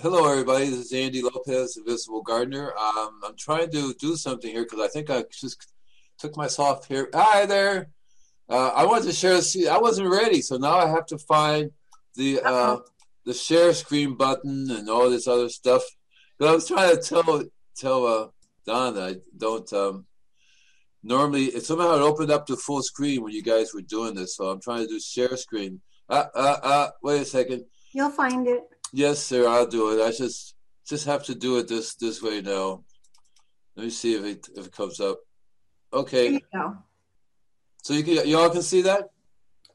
Hello, everybody. This is Andy Lopez, Invisible Gardener. Um, I'm trying to do something here because I think I just took myself here. Hi there. Uh, I wanted to share. See, I wasn't ready, so now I have to find the uh, the share screen button and all this other stuff. But I was trying to tell tell uh, Don that I don't. Um, normally, it somehow it opened up to full screen when you guys were doing this, so I'm trying to do share screen. Uh, uh, uh, wait a second. You'll find it. Yes, sir. I'll do it. I just just have to do it this this way now. Let me see if it if it comes up. Okay. There you go. So you can you all can see that?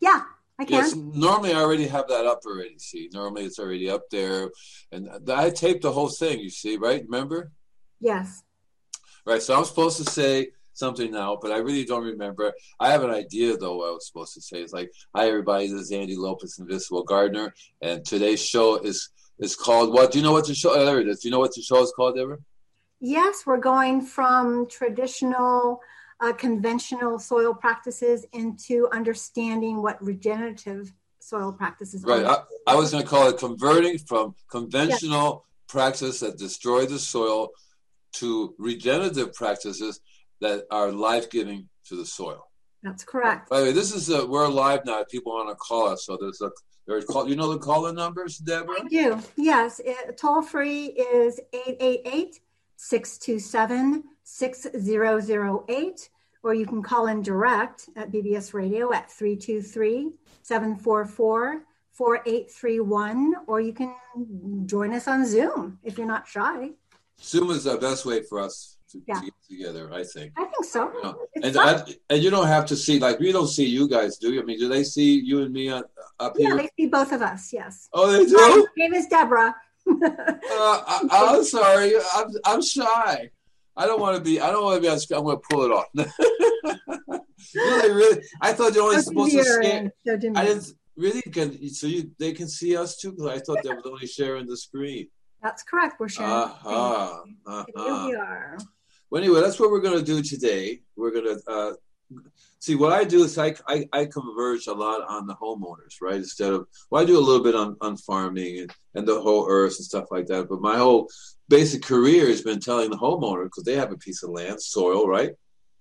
Yeah, I can. Yes. Normally I already have that up already. See, normally it's already up there, and I taped the whole thing. You see, right? Remember? Yes. Right. So I'm supposed to say something now, but I really don't remember. I have an idea though. What I was supposed to say It's like, "Hi everybody, this is Andy Lopez, Invisible Gardener, and today's show is is called what? Do you know what the show? Oh, there it is. Do you know what the show is called, ever? Yes, we're going from traditional, uh, conventional soil practices into understanding what regenerative soil practices Right. are. I, I was going to call it converting from conventional practice that destroy the soil to regenerative practices that are life giving to the soil. That's correct. By the way, this is a, we're live now. If people want to call us, so there's a there's call. You know the call-in numbers, Deborah. I do. Yes, it, toll free is 888 627 6008, or you can call in direct at BBS Radio at 323 744 4831, or you can join us on Zoom if you're not shy. Zoom is the best way for us to, Yeah. get together. I think. I think so. Yeah. It's And. I, and you don't have to see like we don't see you guys, do you? I mean, do they see you and me on, up yeah, here? they see both of us, yes. oh, they do. My name is Deborah. Uh, I, I'm sorry. I'm I'm shy. I don't want to be. I don't want to be on screen. I'm going to pull it off. really, really. I thought you're only So supposed to and so. I didn't really. Can so you they can see us too? Because I thought they were only sharing the screen. That's correct. We're sharing. Uh-huh. Here Uh-huh. we are. Well, anyway, that's what we're going to do today. We're going to uh, see what I do is I, I, I converge a lot on the homeowners, right? Instead of, well, I do a little bit on, on farming and, and the whole earth and stuff like that. But my whole basic career has been telling the homeowner because they have a piece of land, soil, right?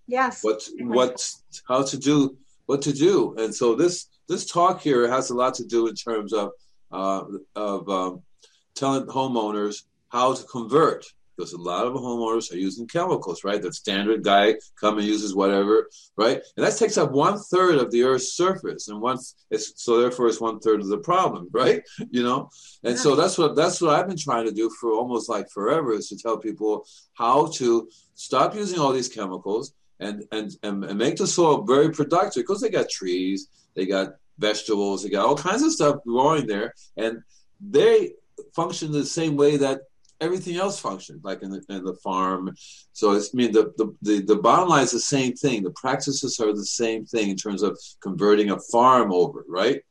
Yes. What, what, how to do, what to do. And so this, this talk here has a lot to do in terms of, uh, of um, telling homeowners how to convert because a lot of homeowners are using chemicals, right? The standard guy come and uses whatever, right? And that takes up one third of the Earth's surface, and once it's so therefore it's one third of the problem, right? You know, and so that's what that's what I've been trying to do for almost like forever is to tell people how to stop using all these chemicals and and and, and make the soil very productive because they got trees, they got vegetables, they got all kinds of stuff growing there, and they function the same way that everything else functions, like in the, in the farm. So it's, I mean, the, the, the, the bottom line is the same thing. The practices are the same thing in terms of converting a farm over, right?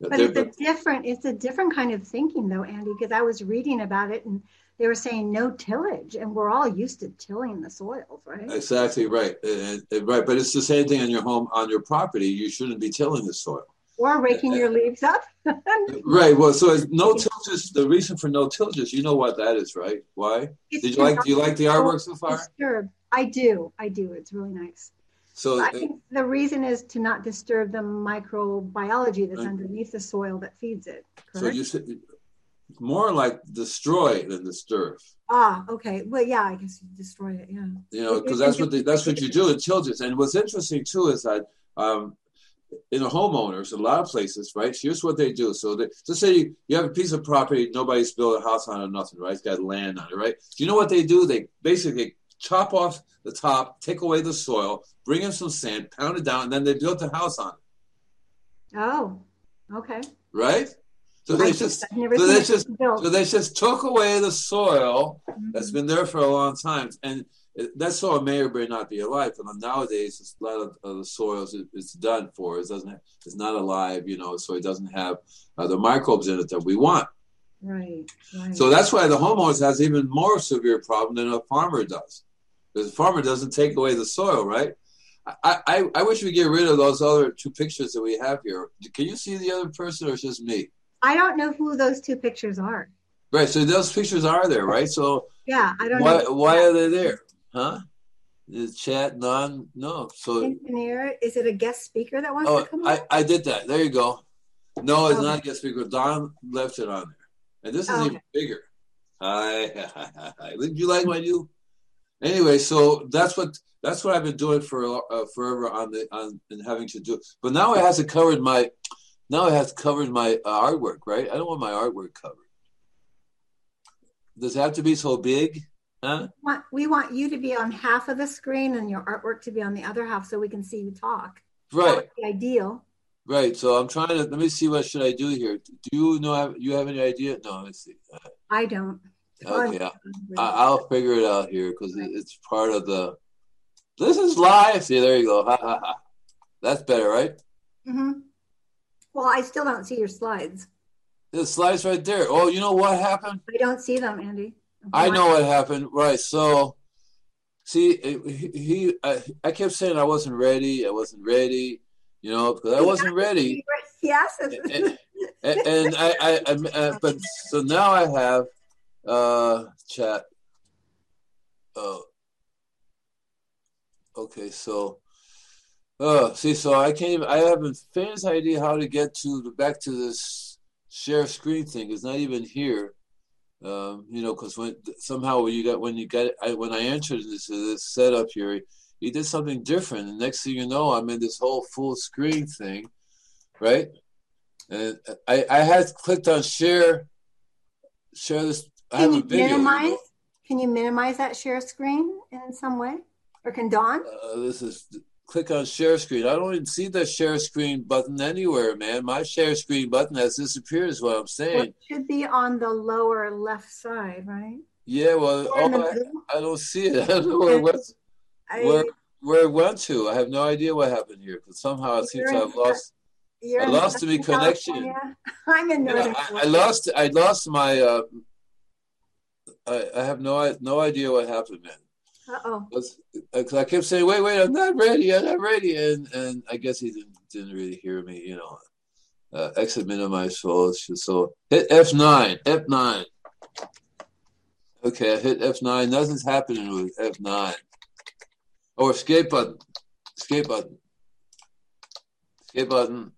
But it's a different, it's a different kind of thinking though, Andy, because I was reading about it and they were saying no tillage and we're all used to tilling the soils, right? exactly right, right. But it's the same thing on your home, on your property. You shouldn't be tilling the soil. Or raking your leaves up. Right. Well, so it's no tillages. The reason for no tillages, you know what that is, right? Why? It's Did you like? Do you like the artwork so far? Disturb. I do. I do. It's really nice. So I think the reason is to not disturb the microbiology that's Right. underneath the soil that feeds it. So you said more like destroy than disturb. ah, okay. Well, yeah, I guess you destroy it. Yeah. You know, because that's what they, that's what you do in children's. And what's interesting too is that um, in the homeowners, a lot of places, right? Here's what they do. So they, just say you, you have a piece of property, nobody's built a house on it, or nothing, right? It's got land on it, right? Do you know what they do? They basically chop off the top, take away the soil, bring in some sand, pound it down, and then they built a house on it, Oh, okay. right? So they just so they just so they just took away the soil Mhm. that's been there for a long time, and that soil may or may not be alive. But nowadays, a lot of, of the soils it, it's done for. It doesn't. It's not alive, you know, so it doesn't have uh, the microbes in it that we want. Right, right. So that's why the homeowners has even more severe problem than a farmer does, because the farmer doesn't take away the soil, right? I, I, I wish we get rid of those other two pictures that we have here. Can you see the other person, or it's just me? I don't know who those two pictures are. Right. So those pictures are there, right? So Yeah, I don't why know. why are they there? Huh? Is chat non no. So Engineer, is it a guest speaker that wants oh to come I, on? I did that. There you go. No, it's Okay. not guest speaker. Don left it on there. And this is Oh, even bigger. Hi, Did you like my new? Anyway, so that's what that's what I've been doing for uh, forever on the on and having to do. But now it hasn't covered my now it has covered my uh, artwork, right? I don't want my artwork covered. Does it have to be so big? Huh? Want- We want you to be on half of the screen and your artwork to be on the other half so we can see you talk. Right, ideal. right. So I'm trying to let me see what should I do here. Do you know? You have any idea? No, let me see. I don't. Okay, I, I'll figure it out here because it's part of the. This is live. See, there you go. Ha ha ha. That's better, right? Mm-hmm. Well, I still don't see your slides. The slides right there. Oh, you know what happened? I don't see them, Andy. I know what happened. Right. So, see, he, he I, I kept saying I wasn't ready. I wasn't ready. You know, because I wasn't ready. Yes. and, and I, I, I, uh, but so now I have uh chat. Oh, okay. So, uh, see, so I can't even. I haven't faintest idea how to get to the back to this share screen thing. It's not even here. Um, you know, because when somehow when you got when you got I, when I entered this this setup here, he did something different. And next thing you know, I'm in this whole full screen thing, right? And I, I had clicked on share, share this. I have Can a you video. minimize? Can you minimize that share screen in some way? Or can Don? Uh, this is click on share screen. I don't even see the share screen button anywhere, man. My share screen button has disappeared. Is what I'm Well, saying. it should be on the lower left side, right? Yeah, well, Or in the oh, I. I don't see it. I don't know where it went. I, Where where it went to? I have no idea what happened here. Because somehow it seems to have lost. you're I lost Northern the connection. I'm in Northern I, I lost. I lost my. Uh, I, I have no no idea what happened, man. Uh-oh. Because I kept saying, "Wait, wait, I'm not ready. I'm not ready," and and I guess he didn't didn't really hear me. You know, uh, exit minimize so so hit F nine F nine. Okay, I hit F nine. Nothing's happening with F nine. Or escape button. Escape button. Escape button.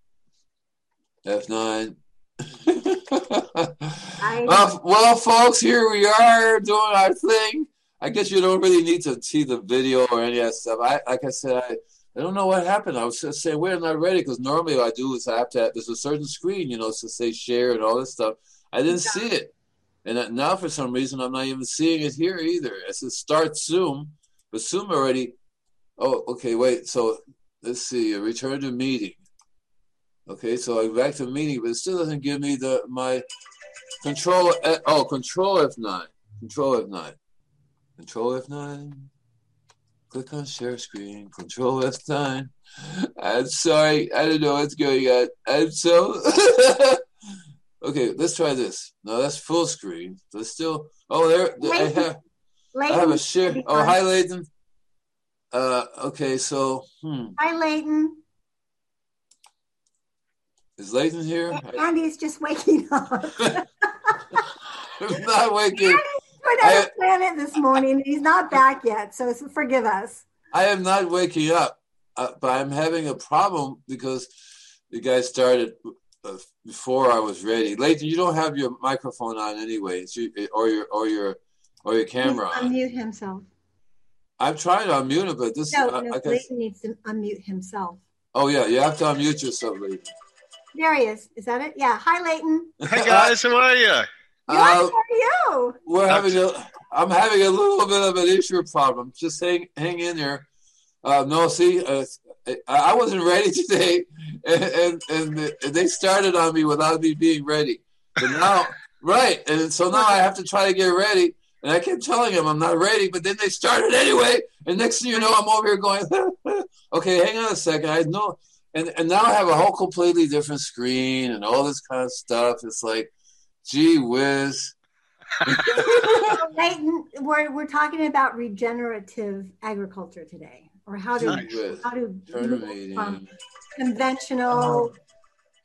F nine. well, well, folks, here we are doing our thing. I guess you don't really need to see the video or any of that stuff. I, like I said, I, I don't know what happened. I was just saying we're not ready because normally what I do is I have to. Have, there's a certain screen, you know, to say share and all this stuff. I didn't see it, and now for some reason I'm not even seeing it here either. It says start Zoom, but Zoom already. Oh, okay, wait. So let's see. Return to meeting. Okay, so I'm back to meeting, but it still doesn't give me the my control. Eh, oh, control F9. Control F9. Control F9. Click on share screen. Control F9. I'm sorry. I don't know what's going on. I'm so. okay, let's try this. No, that's full screen. So still. Oh, there. I have. I have a share. Oh, hi, Leighton. Uh, okay, so. Hmm. Hi, Leighton. Is Leighton here? Andy's just waking up. I'm not waking. We're on a planet this morning. He's not back yet, so forgive us. I am not waking up, uh, but I'm having a problem because the guy started uh, before I was ready. Leighton, you don't have your microphone on anyway, or your or your or your camera on. Unmute himself. I'm trying to unmute him, but this no, uh, no, I guess, Leighton needs to unmute himself. Oh yeah, you have to unmute yourself, Leighton. There he is. Is that it? Yeah. Hi, Leighton. Hi guys, how are you? Good. how are you? We're having a. I'm having a little bit of an issue problem. Just hang hang in there. Uh, no, see, uh, I wasn't ready today, and, and and they started on me without me being ready. But now, right, and so now I have to try to get ready. And I kept telling them I'm not ready, but then they started anyway. And next thing you know, I'm over here going, okay, hang on a second. I know, and and now I have a whole completely different screen and all this kind of stuff. It's like, gee whiz. Leighton, we're we're talking about regenerative agriculture today, or how to nice. how to move from conventional oh.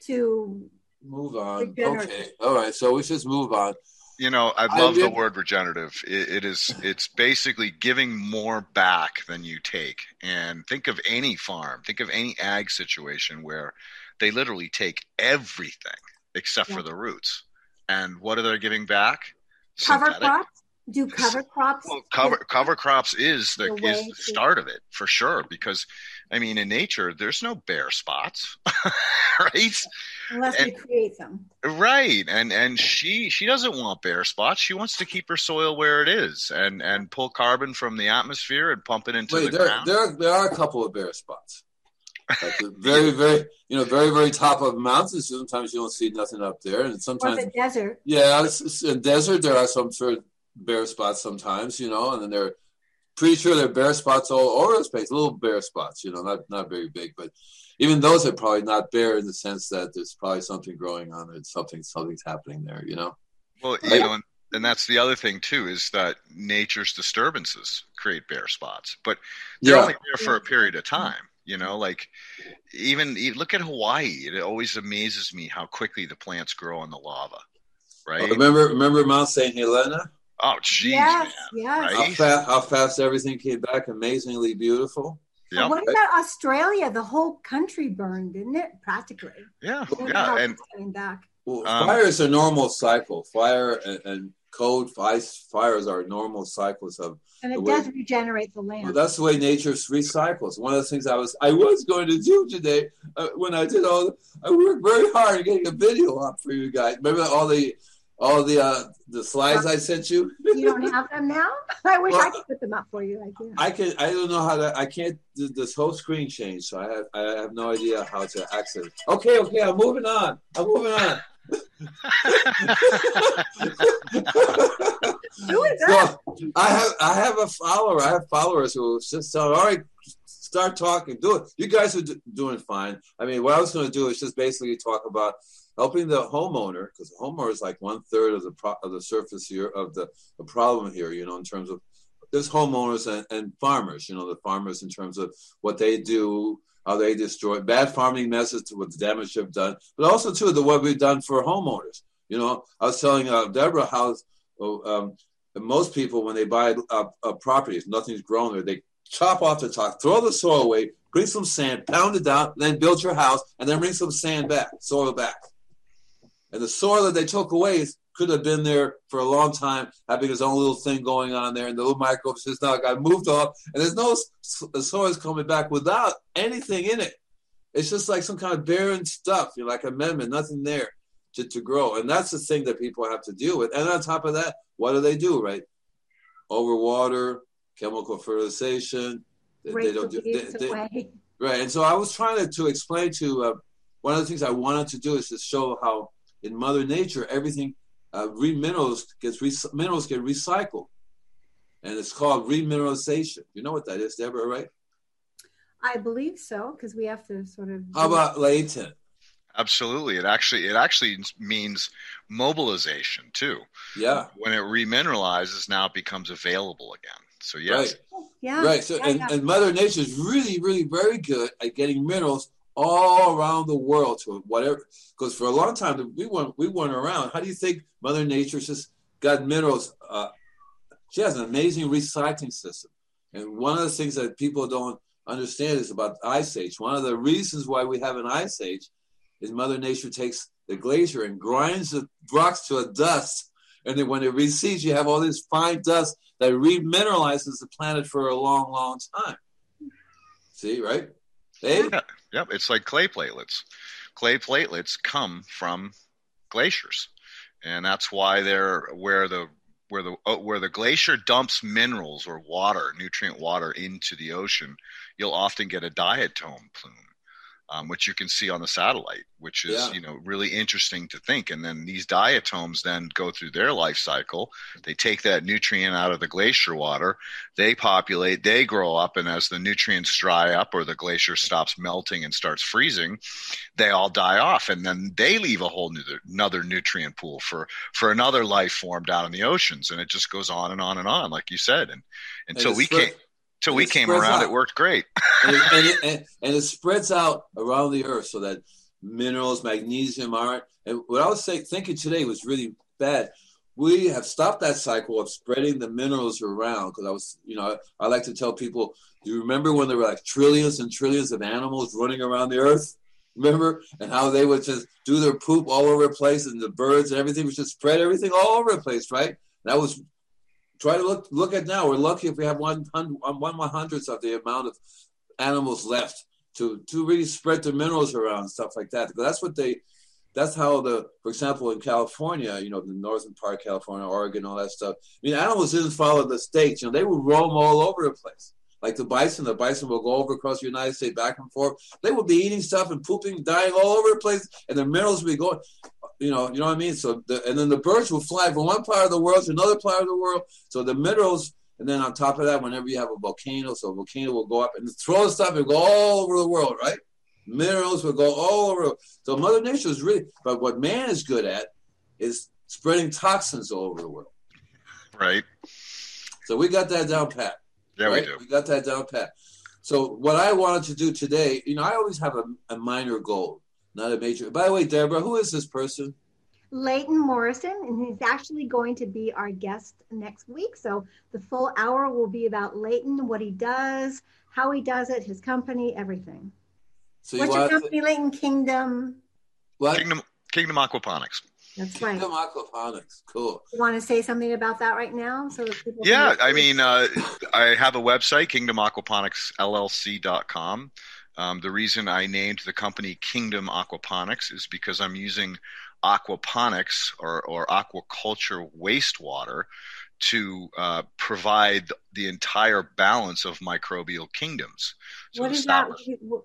to move on. Okay, all right. So we just move on. You know, I love I the word regenerative. It, it is it's basically giving more back than you take. And think of any farm, think of any ag situation where they literally take everything except yeah. for the roots. And what are they giving back? Cover Synthetic. crops? Do cover crops? Well, cover cover crops is the, the is the start of it for sure because I mean in nature there's no bare spots, right? Unless and, we create them. Right. And and she she doesn't want bare spots. She wants to keep her soil where it is and and pull carbon from the atmosphere and pump it into Wait, the there, ground. There there are a couple of bare spots. At the very, very, you know, very, very top of mountains. Sometimes you don't see nothing up there, and sometimes or the desert. Yeah, it's, it's, in desert there are some sort of bare spots sometimes, you know, and then they're pretty sure they're bare spots all over the space, little bare spots, you know, not not very big, but even those are probably not bare in the sense that there's probably something growing on it, something something's happening there, you know. Well, you know, and, and that's the other thing too is that nature's disturbances create bare spots, but they're yeah. only there for a period of time. You know, like even look at Hawaii. It always amazes me how quickly the plants grow on the lava. Right. Oh, remember, remember Mount St. Helena? Oh, geez, yes, man. Yes. Right? How, fast, how fast everything came back, amazingly beautiful. Yeah. What about Australia? The whole country burned, didn't it? Practically. Yeah, yeah, and coming back. Well, um, fire is a normal cycle. Fire and, and code fires are normal cycles of. And it does way, regenerate the land. Well, that's the way nature recycles. One of the things I was I was going to do today uh, when I did all. I worked very hard getting a video up for you guys. Remember all the all the uh, the slides I sent you. you don't have them now. I wish well, I could put them up for you. I can. I can. I don't know how to. I can't do this whole screen change, so I have. I have no idea how to access. It. Okay, okay. I'm moving on. I'm moving on. So I have. I have a follower. I have followers who just tell. All right, start talking. Do it. You guys are doing fine. I mean, what I was going to do is just basically talk about helping the homeowner because the homeowner is like one third of the pro- of the surface here of the, the problem here. You know, in terms of there's homeowners and, and farmers. You know, the farmers in terms of what they do, how they destroy bad farming methods to what the damage they've done, but also too the what we've done for homeowners. You know, I was telling uh, Deborah how um, most people when they buy property, nothing's grown there, they chop off the top, throw the soil away, bring some sand, pound it down, then build your house, and then bring some sand back, soil back. And the soil that they took away could have been there for a long time, having his own little thing going on there. And the little microbes just now got moved off. And there's no is coming back without anything in it. It's just like some kind of barren stuff, you know, like amendment, nothing there to, to grow. And that's the thing that people have to deal with. And on top of that, what do they do, right? Overwater, chemical fertilization. They, they don't do, they, they, right. And so I was trying to, to explain to uh, one of the things I wanted to do is to show how in Mother Nature, everything uh, reminerals gets re- minerals get recycled, and it's called remineralization. You know what that is, Deborah? Right? I believe so because we have to sort of. How about Leighton? Absolutely, it actually it actually means mobilization too. Yeah. When it remineralizes, now it becomes available again. So yes. Right. Yeah. Right. So yeah, and, yeah. and Mother Nature is really, really very good at getting minerals all around the world to whatever. Because for a long time we weren't we weren't around. How do you think Mother Nature just got minerals? Uh, she has an amazing recycling system, and one of the things that people don't understand is about ice age. One of the reasons why we have an ice age is Mother Nature takes the glacier and grinds the rocks to a dust, and then when it recedes, you have all this fine dust that remineralizes the planet for a long, long time. See, right? Yeah, yep. It's like clay platelets. Clay platelets come from glaciers, and that's why they're where the where the uh, where the glacier dumps minerals or water, nutrient water into the ocean. You'll often get a diatom plume um, which you can see on the satellite, which is yeah. you know really interesting to think. And then these diatoms then go through their life cycle. They take that nutrient out of the glacier water, they populate, they grow up, and as the nutrients dry up or the glacier stops melting and starts freezing, they all die off, and then they leave a whole new, another nutrient pool for for another life form down in the oceans, and it just goes on and on and on, like you said, and until we came till we came around, out. it worked great. and, it, and, it, and, and, it, spreads out around the earth so that minerals, magnesium, iron. And what I was say, thinking today was really bad. we have stopped that cycle of spreading the minerals around. Because I was, you know, I, I like to tell people, do you remember when there were like trillions and trillions of animals running around the earth? Remember? And how they would just do their poop all over the place and the birds and everything was just spread everything all over the place, right? That was try to look look at now. We're lucky if we have one um, one one hundredths of the amount of animals left to to really spread the minerals around stuff like that. Because that's what they that's how the for example in California, you know, the northern part of California, Oregon, all that stuff. I mean animals didn't follow the states, you know, they would roam all over the place. Like the bison, the bison will go over across the United States back and forth. They will be eating stuff and pooping, dying all over the place, and the minerals will be going you know, you know what I mean. So, the, and then the birds will fly from one part of the world to another part of the world. So the minerals, and then on top of that, whenever you have a volcano, so a volcano will go up and throw stuff and go all over the world, right? Minerals will go all over. So Mother Nature is really, but what man is good at is spreading toxins all over the world. Right. So we got that down pat. Yeah, right? we do. We got that down pat. So what I wanted to do today, you know, I always have a, a minor goal not a major. By the way, Deborah, who is this person? Leighton Morrison, and he's actually going to be our guest next week. So the full hour will be about Leighton, what he does, how he does it, his company, everything. So What's your company, to... Leighton Kingdom? What? Kingdom Kingdom Aquaponics. That's right. Kingdom Aquaponics. Cool. You want to say something about that right now? So yeah, I mean, uh, I have a website, kingdomaquaponicsllc.com. Um, the reason I named the company Kingdom Aquaponics is because I'm using aquaponics or, or aquaculture wastewater to uh, provide the entire balance of microbial kingdoms. So what, does that,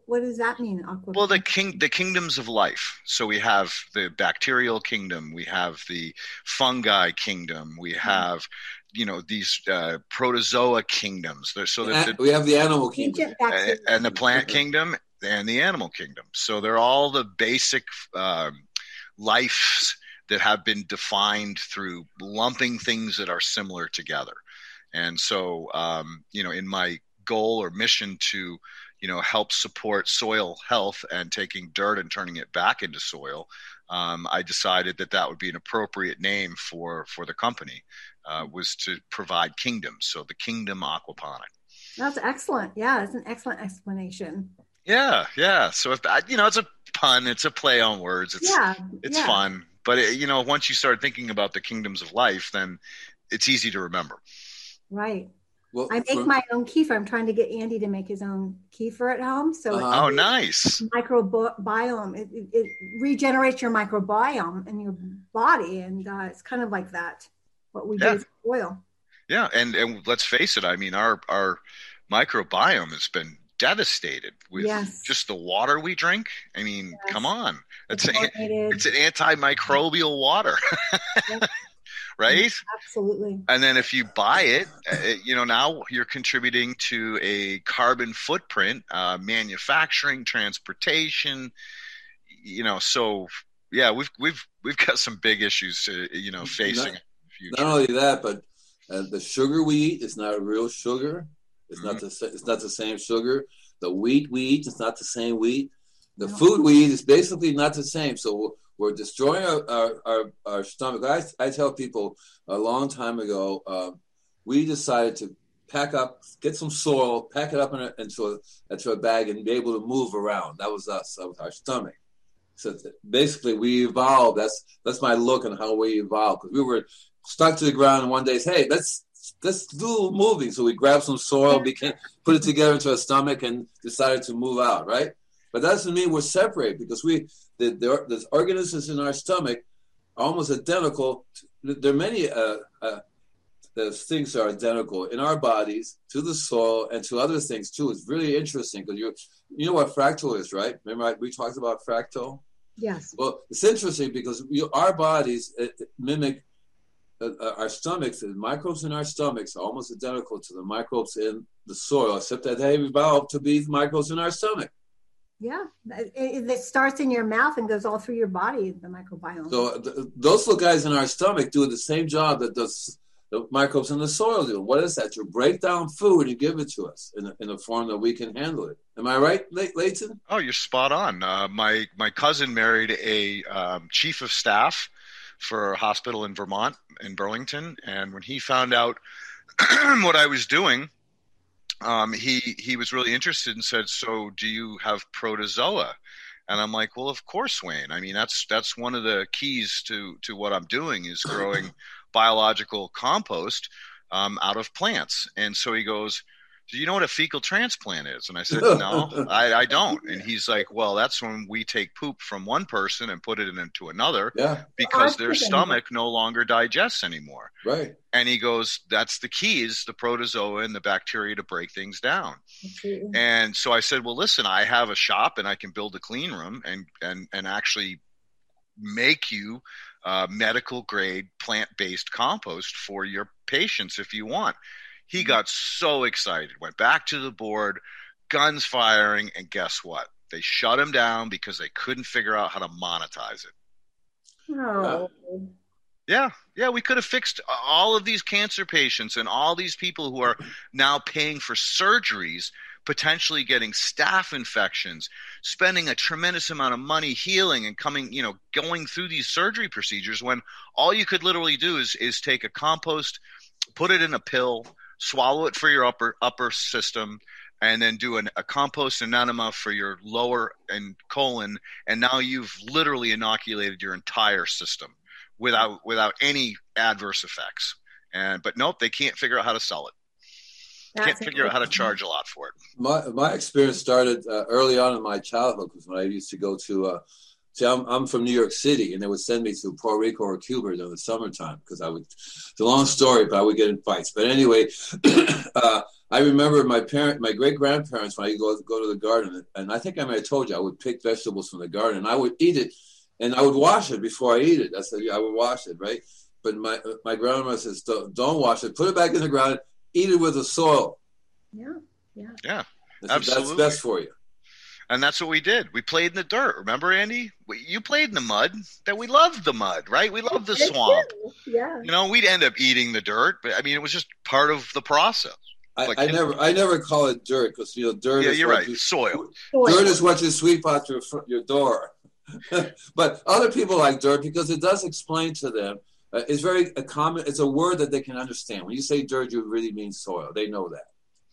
what does that mean? Well, the king, the kingdoms of life. So we have the bacterial kingdom, we have the fungi kingdom, we mm-hmm. have you know these uh, protozoa kingdoms. So the, we have the animal kingdom and, and the plant kingdom and the animal kingdom. So they're all the basic um, lives that have been defined through lumping things that are similar together. And so, um, you know, in my goal or mission to, you know, help support soil health and taking dirt and turning it back into soil, um, I decided that that would be an appropriate name for for the company uh, was to provide kingdoms. So the kingdom aquaponic. That's excellent. Yeah, it's an excellent explanation. Yeah, yeah. So if you know, it's a pun, it's a play on words. It's yeah, it's yeah. fun. But it, you know, once you start thinking about the kingdoms of life, then it's easy to remember. Right. Well, I make for, my own kefir. I'm trying to get Andy to make his own kefir at home. So uh, oh, nice microbiome. It, it, it, regenerates your microbiome in your body, and uh, it's kind of like that what we yeah. do with oil. Yeah, and and let's face it. I mean, our our microbiome has been devastated with yes. just the water we drink. I mean, yes. come on, it's an, it's an antimicrobial water. right? Absolutely. And then if you buy it, uh, you know, now you're contributing to a carbon footprint, uh, manufacturing, transportation, you know, so yeah, we've, we've, we've got some big issues to, you know, facing. Not, not only that, but uh, the sugar we eat is not real sugar. It's mm-hmm. not the it's not the same sugar. The wheat we eat is not the same wheat. The no. food we eat is basically not the same. So we're destroying our our, our, our stomach. I, I tell people a long time ago, uh, we decided to pack up, get some soil, pack it up in a, into a into a bag, and be able to move around. That was us. That was our stomach. So basically, we evolved. That's that's my look on how we evolved because we were stuck to the ground and one day, hey, let's let's do moving. So we grabbed some soil, became, put it together into a stomach, and decided to move out. Right, but that doesn't mean we're separate because we the, the, the organisms in our stomach are almost identical. There are many uh, uh, the things are identical in our bodies to the soil and to other things too. It's really interesting because you you know what fractal is, right? Remember we talked about fractal. Yes. Well, it's interesting because we, our bodies uh, mimic uh, uh, our stomachs, the microbes in our stomachs are almost identical to the microbes in the soil, except that they evolved to be microbes in our stomach. Yeah, it, it, starts in your mouth and goes all through your body, the microbiome. So th- those little guys in our stomach do the same job that does the microbes in the soil do. What is that? You break down food and give it to us in a, in a form that we can handle it. Am I right, Leighton? Oh, you're spot on. Uh, my my cousin married a um, chief of staff for a hospital in Vermont in Burlington, and when he found out what I was doing, um, he he was really interested and said, "So, do you have protozoa?" And I'm like, "Well, of course, Wayne. I mean, that's that's one of the keys to to what I'm doing is growing biological compost um, out of plants." And so he goes, do you know what a fecal transplant is? And I said, no, I, I, don't. And he's like, well, that's when we take poop from one person and put it into another yeah. because their stomach no longer digests anymore. Right. And he goes, that's the key is the protozoa and the bacteria to break things down. Okay. And so I said, well, listen, I have a shop and I can build a clean room and, and, and actually make you uh, medical grade plant based compost for your patients if you want. He got so excited, went back to the board, guns firing, and guess what? They shut him down because they couldn't figure out how to monetize it. Oh. Yeah, yeah, we could have fixed all of these cancer patients and all these people who are now paying for surgeries, potentially getting staph infections, spending a tremendous amount of money healing and coming, you know, going through these surgery procedures when all you could literally do is is take a compost, put it in a pill, swallow it for your upper upper system, and then do an, a compost enema for your lower and colon, and now you've literally inoculated your entire system without without any adverse effects. And but nope, they can't figure out how to sell it. That's can't figure out how to charge a lot for it. My my experience started uh, early on in my childhood because when I used to go to uh, See, I'm, I'm from New York City, and they would send me to Puerto Rico or Cuba during the summertime because I would. It's a long story, but I would get in fights. But anyway, uh, I remember my parent, my great grandparents, when I go go to the garden, and I think I may have told you, I would pick vegetables from the garden, and I would eat it, and I would wash it before I eat it. I That's I would wash it, right? But my my grandma says, don't, don't wash it. Put it back in the ground. Eat it with the soil. Yeah, yeah, yeah. That's, absolutely. that's best for you and that's what we did. We played in the dirt. Remember, Andy? We, you played in the mud. That we loved the mud, right? We loved the swamp. Yeah. You know, we'd end up eating the dirt, but I mean, it was just part of the process. I, like, I never, I never call it dirt because you know, dirt. Yeah, is you're right. You, soil. soil. Dirt is what you sweep out your your door. but other people like dirt because it does explain to them. Uh, it's very a common. It's a word that they can understand. When you say dirt, you really mean soil. They know that,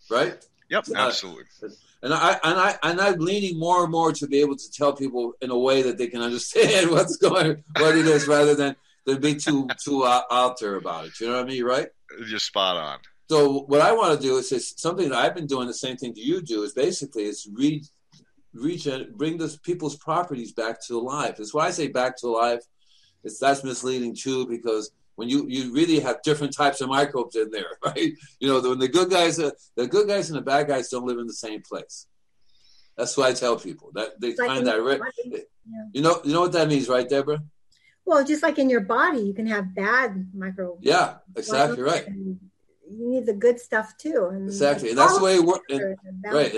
right? Yep, absolutely. Uh, and I and I and I'm leaning more and more to be able to tell people in a way that they can understand what's going, what it is, rather than than be too too uh, out there about it. You know what I mean, right? You're spot on. So what I want to do is, is something that I've been doing the same thing that you do is basically is read, reach bring this people's properties back to life. That's why I say back to life. It's that's misleading too because when you you really have different types of microbes in there, right? You know, when the good guys, are, the good guys and the bad guys don't live in the same place. That's what I tell people. That they like find that right. Yeah. You know, you know what that means, right, Deborah? Well, just like in your body, you can have bad microbes. Yeah, exactly right. you need the good stuff too. And exactly, and that's the way it works. Right,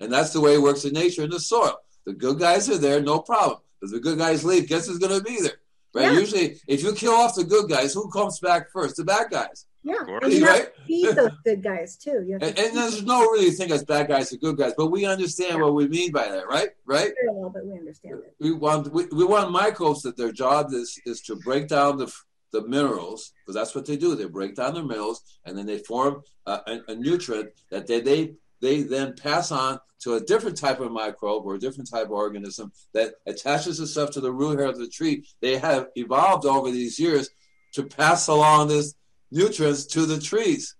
and that's the way it works in nature in the soil. The good guys are there, no problem. If the good guys leave, guess who's going to be there? Right. Yeah. Usually, if you kill off the good guys, who comes back first? The bad guys. Yeah, and you right? feed those good guys too. and, and there's no really thing as bad guys or good guys, but we understand yeah. what we mean by that, right? Right? Very well, but we understand it. We want we, we want microbes that their job is is to break down the the minerals because that's what they do. They break down the minerals and then they form a, a, a nutrient that they, they they then pass on to a different type of microbe or a different type of organism that attaches itself to the root hair of the tree. They have evolved over these years to pass along this nutrients to the trees.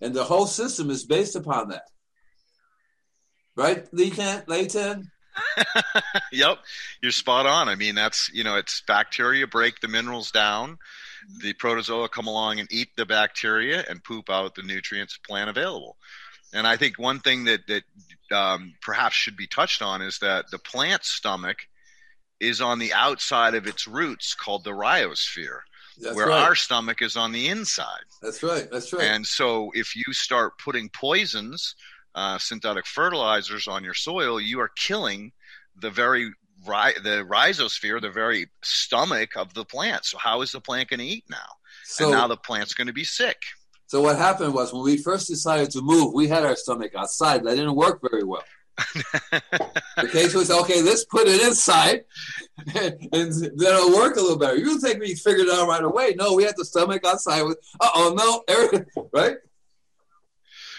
And the whole system is based upon that. Right, Leighton? Leighton? yep, you're spot on. I mean, that's, you know, it's bacteria break the minerals down. The protozoa come along and eat the bacteria and poop out the nutrients plant available. And I think one thing that that um, perhaps should be touched on is that the plant stomach is on the outside of its roots, called the rhizosphere, that's where right. our stomach is on the inside. That's right. That's right. And so, if you start putting poisons, uh, synthetic fertilizers on your soil, you are killing the very the rhizosphere, the very stomach of the plant. So, how is the plant going to eat now? So, and now the plant's going to be sick. So what happened was when we first decided to move, we had our stomach outside. That didn't work very well. okay, so it's okay. Let's put it inside, and then it'll work a little better. You think we figured it out right away? No, we had the stomach outside with. Uh oh, no, right?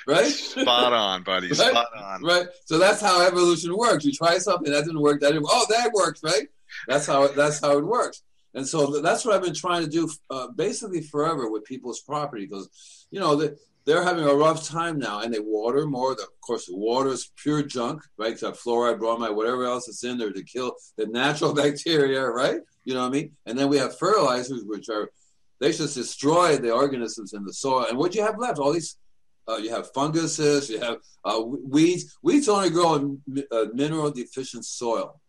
Right? Spot on, buddy. Right? Spot on. Right. So that's how evolution works. You try something that didn't work. That didn't, oh, that works, right? That's how it, that's how it works. And so that's what I've been trying to do, uh, basically forever with people's property, because you know they, they're having a rough time now, and they water more. The, of course, the water is pure junk, right? Got fluoride, bromide, whatever else is in there to kill the natural bacteria, right? You know what I mean? And then we have fertilizers, which are they just destroy the organisms in the soil. And what you have left, all these uh, you have funguses, you have uh, weeds. Weeds only grow in uh, mineral deficient soil.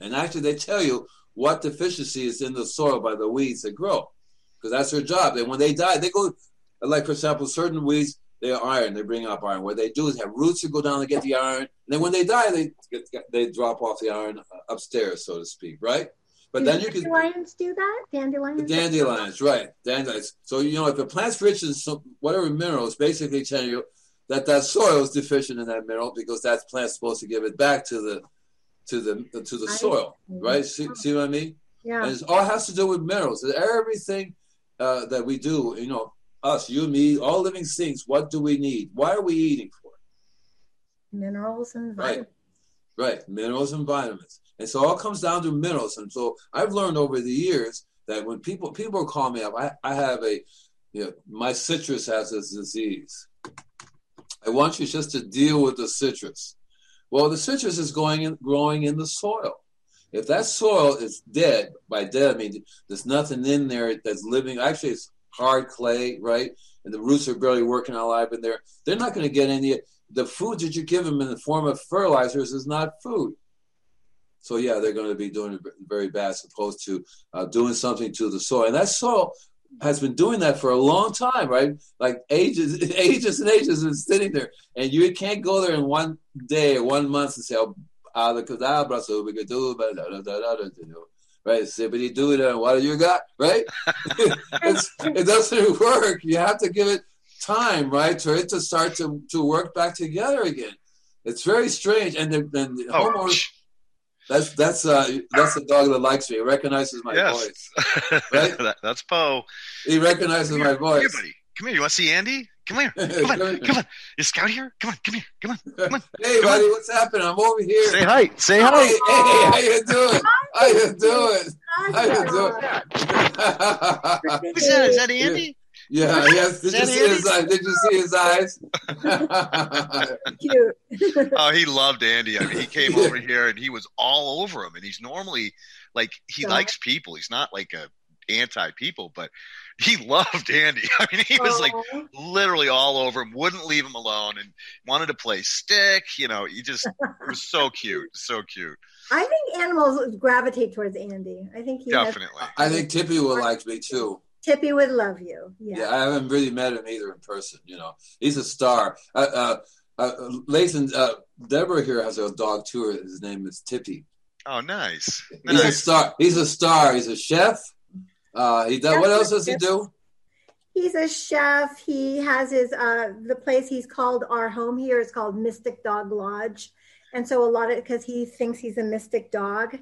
And actually, they tell you what deficiency is in the soil by the weeds that grow, because that's their job. And when they die, they go, like for example, certain weeds, they are iron, they bring up iron. What they do is have roots that go down to get the iron. And then when they die, they get, they drop off the iron upstairs, so to speak, right? But do then you can dandelions do that. Dandelions. the dandelions, right? Dandelions. So you know, if a plant's rich in some, whatever minerals, basically telling you that that soil is deficient in that mineral because that plant's supposed to give it back to the to the to the soil, right? See, see what I mean? Yeah. And it all has to do with minerals. Everything uh, that we do, you know, us, you, me, all living things. What do we need? Why are we eating for? Minerals and Right. vitamins. Right, minerals and vitamins. And so all comes down to minerals. And so I've learned over the years that when people people call me up, I, I have a you know, my citrus has this disease. I want you just to deal with the citrus. Well, the citrus is going in, growing in the soil. If that soil is dead, by dead I mean there's nothing in there that's living. Actually, it's hard clay, right? And the roots are barely working alive in there. They're not going to get any. The food that you give them in the form of fertilizers is not food. So yeah, they're going to be doing very bad, as opposed to uh, doing something to the soil. And that soil has been doing that for a long time, right? Like ages, ages and ages, and sitting there. And you can't go there in one day or one month and say, "Oh, abracadabra, so we could do it," right? And what do you got, right? it's, it doesn't work. You have to give it time, right, for it to start to, to work back together again. It's very strange, and the, and the Oh, homeowners. sh- That's that's uh that's the dog that likes me. He recognizes my yes. voice. Right? That- that's Poe. He recognizes my voice. buddy. Come here. You want to see Andy? Come here. Come on. Come on. Is Scout here? Come on. Come here. Come on. Come on. hey, Come on. buddy, what's happening? I'm over here. Say hi. Say Hey, hi. hey, how you doing? How you doing? How you doing? Who's that? Is that Andy? yeah, yes. Did you see his eyes? Did you see his eyes? Cute. Oh, he loved Andy. I mean, he came over here and he was all over him. And he's normally like he Yeah. likes people. He's not like a anti people, but he loved Andy. I mean, he was like literally all over him. Wouldn't leave him alone and wanted to play stick. You know, he just was so cute, so cute. I think animals gravitate towards Andy. I think he has, Definitely. I think Tippy would like me too. Tippy would love you. Yeah. Yeah, I haven't really met him either in person. You know, he's a star. Uh, uh, uh, Lathan, uh, Deborah here has a dog too. His name is Tippy. Oh, nice. He's a Nice. star. He's a star. He's a chef. Uh, he does. What else does he do? He's a chef. He has his uh the place he's called our home here is called Mystic Dog Lodge. And so a lot of because he thinks he's a mystic dog,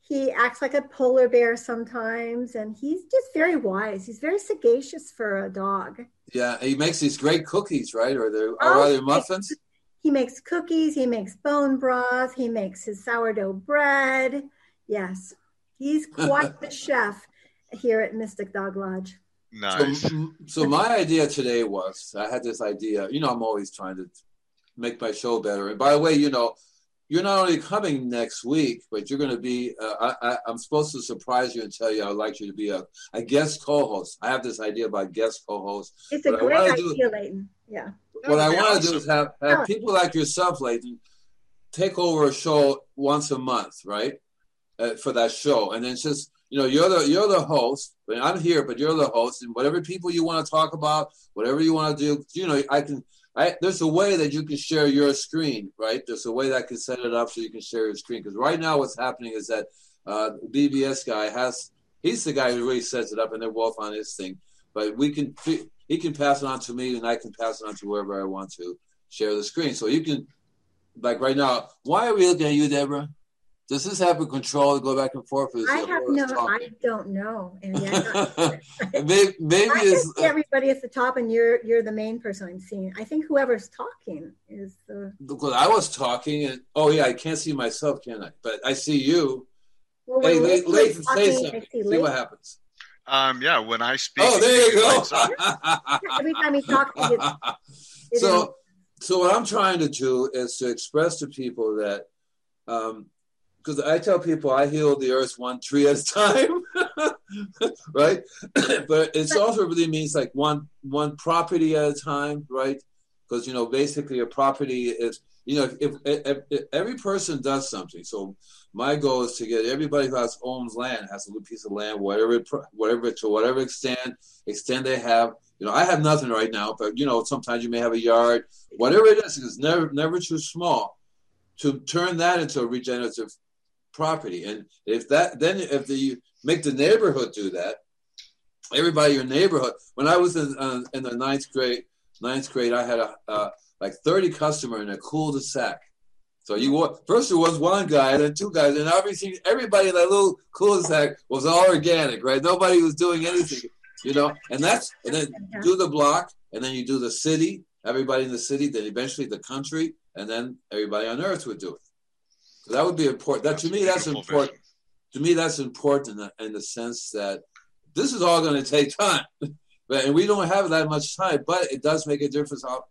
he acts like a polar bear sometimes and he's just very wise. He's very sagacious for a dog. Yeah, he makes these great cookies, right? Or or Oh, are they muffins? He makes cookies, he makes bone broth, he makes his sourdough bread. Yes. He's quite the chef here at Mystic Dog Lodge. Nice. So, so my idea today was I had this idea. You know, I'm always trying to make my show better. And by the way, you know, you're not only coming next week, but you're going to be. Uh, I, I, I'm supposed to surprise you and tell you I'd like you to be a, a guest co-host. I have this idea about guest co-host. It's a What I great wanna do- idea, Leighton. Yeah. what I want to do is have, have people like yourself, Leighton, take over a show once a month, right? Uh, for that show, and then just you know you're the you're the host, but I'm here, but you're the host, and whatever people you want to talk about, whatever you want to do, you know, I can. I, there's a way that you can share your screen, right? There's a way that I can set it up so you can share your screen. Because right now, what's happening is that uh, BBS guy has he's the guy who really sets it up, and they're both on his thing. But we can he can pass it on to me, and I can pass it on to wherever I want to share the screen. So you can like right now, why are we looking at you, Deborah? Does this have happen control to go back and forth? I have no, I don't know. And yeah, maybe, maybe I it's everybody at the top, and you're you're the main person I'm seeing. I think whoever's talking is the. Because I was talking, and oh yeah, I can't see myself, can I? But I see you. Well, hey, Lathan, say something. See, see what happens. Um, yeah, when I speak. Oh, there you go. Every time he talks, so, so what I'm trying to do is to express to people that um, because I tell people I heal the earth one tree at a time, right? but it also really means like one one property at a time, right? Because you know, basically, a property is you know, if, if, if, every person does something, so my goal is to get everybody who has owns land has a little piece of land, whatever, whatever to whatever extent extent they have. You know, I have nothing right now, but you know, sometimes you may have a yard, whatever it is. It's never never too small to turn that into a regenerative property. And if that, then if the, make the neighborhood do that, everybody in your neighborhood. When I was in, uh, in the ninth grade, ninth grade, I had a uh, like 30 customer in a cul-de-sac. So you first there was one guy, then two guys, and obviously Everybody in that little cul-de-sac was all organic, right? Nobody was doing anything, you know. And that's and then do the block, and then you do the city. Everybody in the city, then eventually the country, and then everybody on Earth would do it. So that would be important. That that's to me, that's important. Vision. To me, that's important in the, in the sense that this is all going to take time, but and we don't have that much time. But it does make a difference how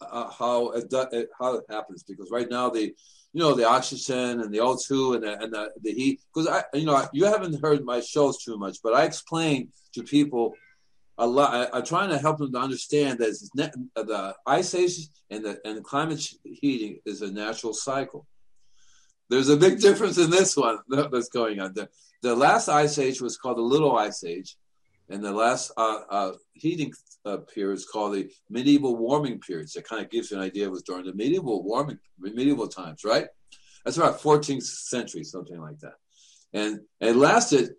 uh, how it, do, how it happens because right now the you know the oxygen and the O2 and the, and the, the heat because I you know you haven't heard my shows too much, but I explain to people a lot. I, am trying to help them to understand that the ice age and the and climate heating is a natural cycle. There's a big difference in this one that's going on. The, the last ice age was called the Little Ice Age, and the last uh, uh, heating uh, period is called the medieval warming period. So it kind of gives you an idea. It was during the medieval warming, medieval times, right? That's about 14th century, something like that. And it lasted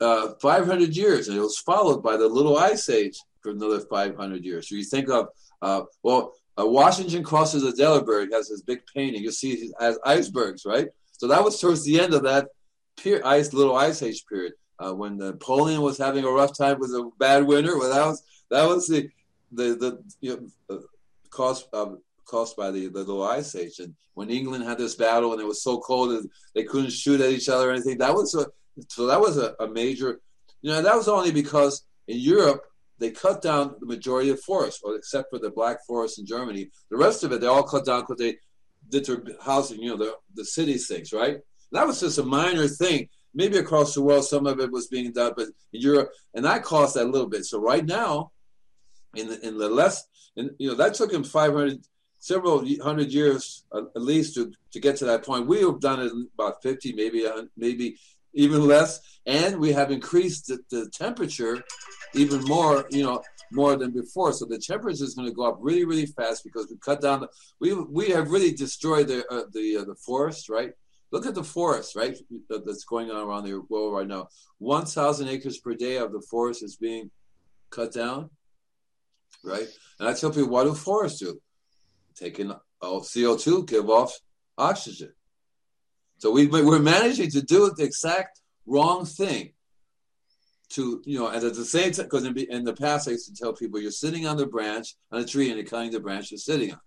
uh, 500 years, and it was followed by the Little Ice Age for another 500 years. So you think of, uh, well, uh, Washington crosses the Delaware has his big painting. You see it has icebergs, right? So that was towards the end of that period, ice little ice age period uh, when Napoleon was having a rough time with a bad winter. Well, that was that was the the the you know, caused um, caused by the, the little ice age. And when England had this battle and it was so cold that they couldn't shoot at each other or anything, that was a so that was a, a major. You know, that was only because in Europe they cut down the majority of forests, or except for the Black Forest in Germany. The rest of it, they all cut down because they did their housing, you know, the, the city things, right? That was just a minor thing. Maybe across the world, some of it was being done, but in Europe, and that cost that a little bit. So right now, in the, in the less, and you know, that took him 500, several hundred years uh, at least to, to get to that point. We have done it in about 50, maybe, maybe even less, and we have increased the, the temperature even more, you know, more than before. So the temperature is going to go up really, really fast because we cut down. The, we we have really destroyed the uh, the uh, the forest, right? Look at the forest, right? That's going on around the world right now. One thousand acres per day of the forest is being cut down, right? And I tell people, what do forests do? Taking CO two, give off oxygen. So we we're managing to do the exact wrong thing to you know, and at the same time, because in, in, the past I used to tell people, you're sitting on the branch on a tree and you're cutting the branch you're sitting on.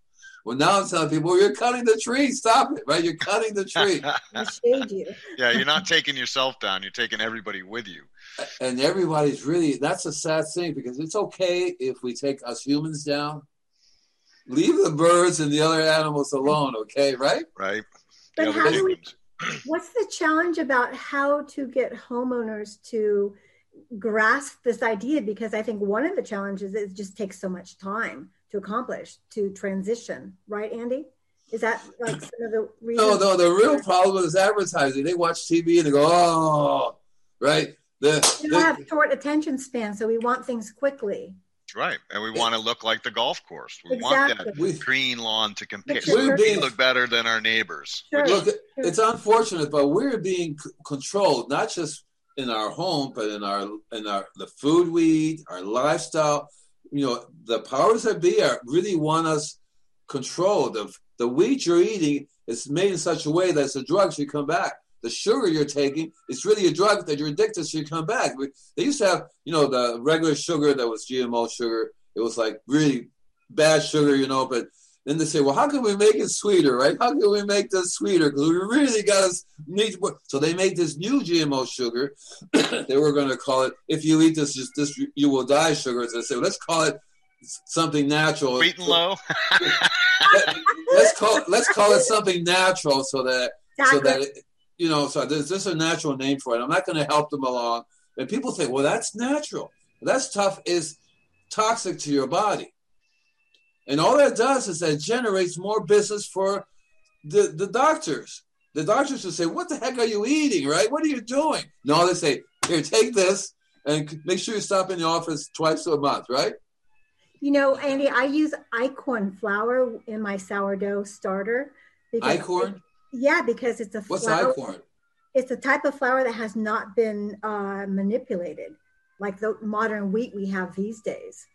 Well, now I'm telling people, you're cutting the tree. Stop it, right? You're cutting the tree. I shade you. yeah, you're not taking yourself down. You're taking everybody with you. And everybody's really, that's a sad thing because it's okay if we take us humans down. Leave the birds and the other animals alone, okay, right? Right. But how do we, what's the challenge about how to get homeowners to – grasp this idea because I think one of the challenges is it just takes so much time to accomplish to transition, right, Andy? Is that like some of the reasons? No, no. The real problem is advertising. They watch TV and they go, "Oh, right." The, we don't have short attention span, so we want things quickly. Right, and we want to look like the golf course. We exactly. want that green lawn to compare. So we look better than our neighbors. Sure. Look, it's unfortunate, but we're being controlled not just in our home, but in our in our the food we eat, our lifestyle. You know, the powers that be are really want us controlled of the wheat you're eating is made in such a way that it's a drug, should come back. The sugar you're taking, it's really a drug that you're addicted, to, so you come back. They used to have, you know, the regular sugar that was GMO sugar. It was like really bad sugar, you know, but then they say, well, how can we make it sweeter, right? How can we make this sweeter? Because we really got to need to. So they made this new GMO sugar. they were going to call it, if you eat this, just this, you will die sugar. So they say, well, let's call it something natural. Sweet and low. let's call let's call it something natural so that so that it, you know so there's just a natural name for it. I'm not going to help them along. And people think, well, that's natural. That's stuff Is toxic to your body. And all that does is that it generates more business for the, the doctors. The doctors will say, What the heck are you eating, right? What are you doing? No, they say, Here, take this and make sure you stop in the office twice a month, right? You know, Andy, I use Einkorn flour in my sourdough starter. Einkorn? Yeah, because it's a What's flour, Einkorn? It's a type of flour that has not been uh, manipulated like the modern wheat we have these days.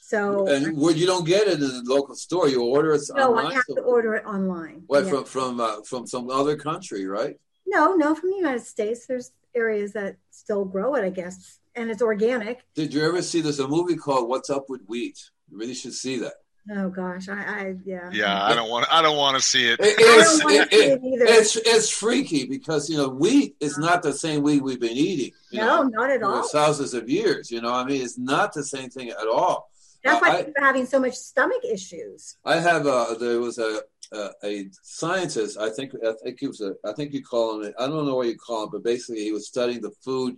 So and well, you don't get it in the local store. You order it no, online. No, I have to order it online. What yeah. from from uh, from some other country, right? No, no, from the United States. There's areas that still grow it, I guess, and it's organic. Did you ever see? There's a movie called "What's Up with Wheat." You really should see that. Oh gosh, I, I yeah. Yeah, I don't want. I don't want to see it. it it's, it, it, it's it's freaky because you know wheat is not the same wheat we've been eating. no, know, not at all. Thousands of years, you know. I mean, it's not the same thing at all. That's why people are having so much stomach issues. I have a there was a a, a scientist. I think I think he was a I think you call him. I don't know what you call him, but basically he was studying the food,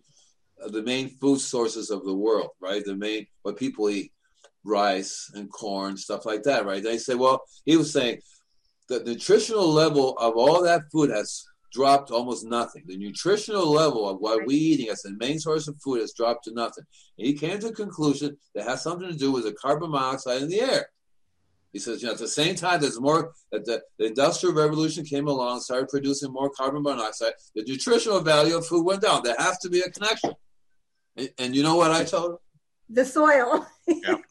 uh, the main food sources of the world. Right, the main what people eat, rice and corn, stuff like that. Right. They say, well, he was saying the nutritional level of all that food has dropped almost nothing. The nutritional level of what we're eating as the main source of food has dropped to nothing. And he came to a conclusion that has something to do with the carbon monoxide in the air. He says, you know, at the same time, there's more that the, the industrial revolution came along, started producing more carbon monoxide. The nutritional value of food went down. There has to be a connection. And, and you know what I told him? The soil. yeah.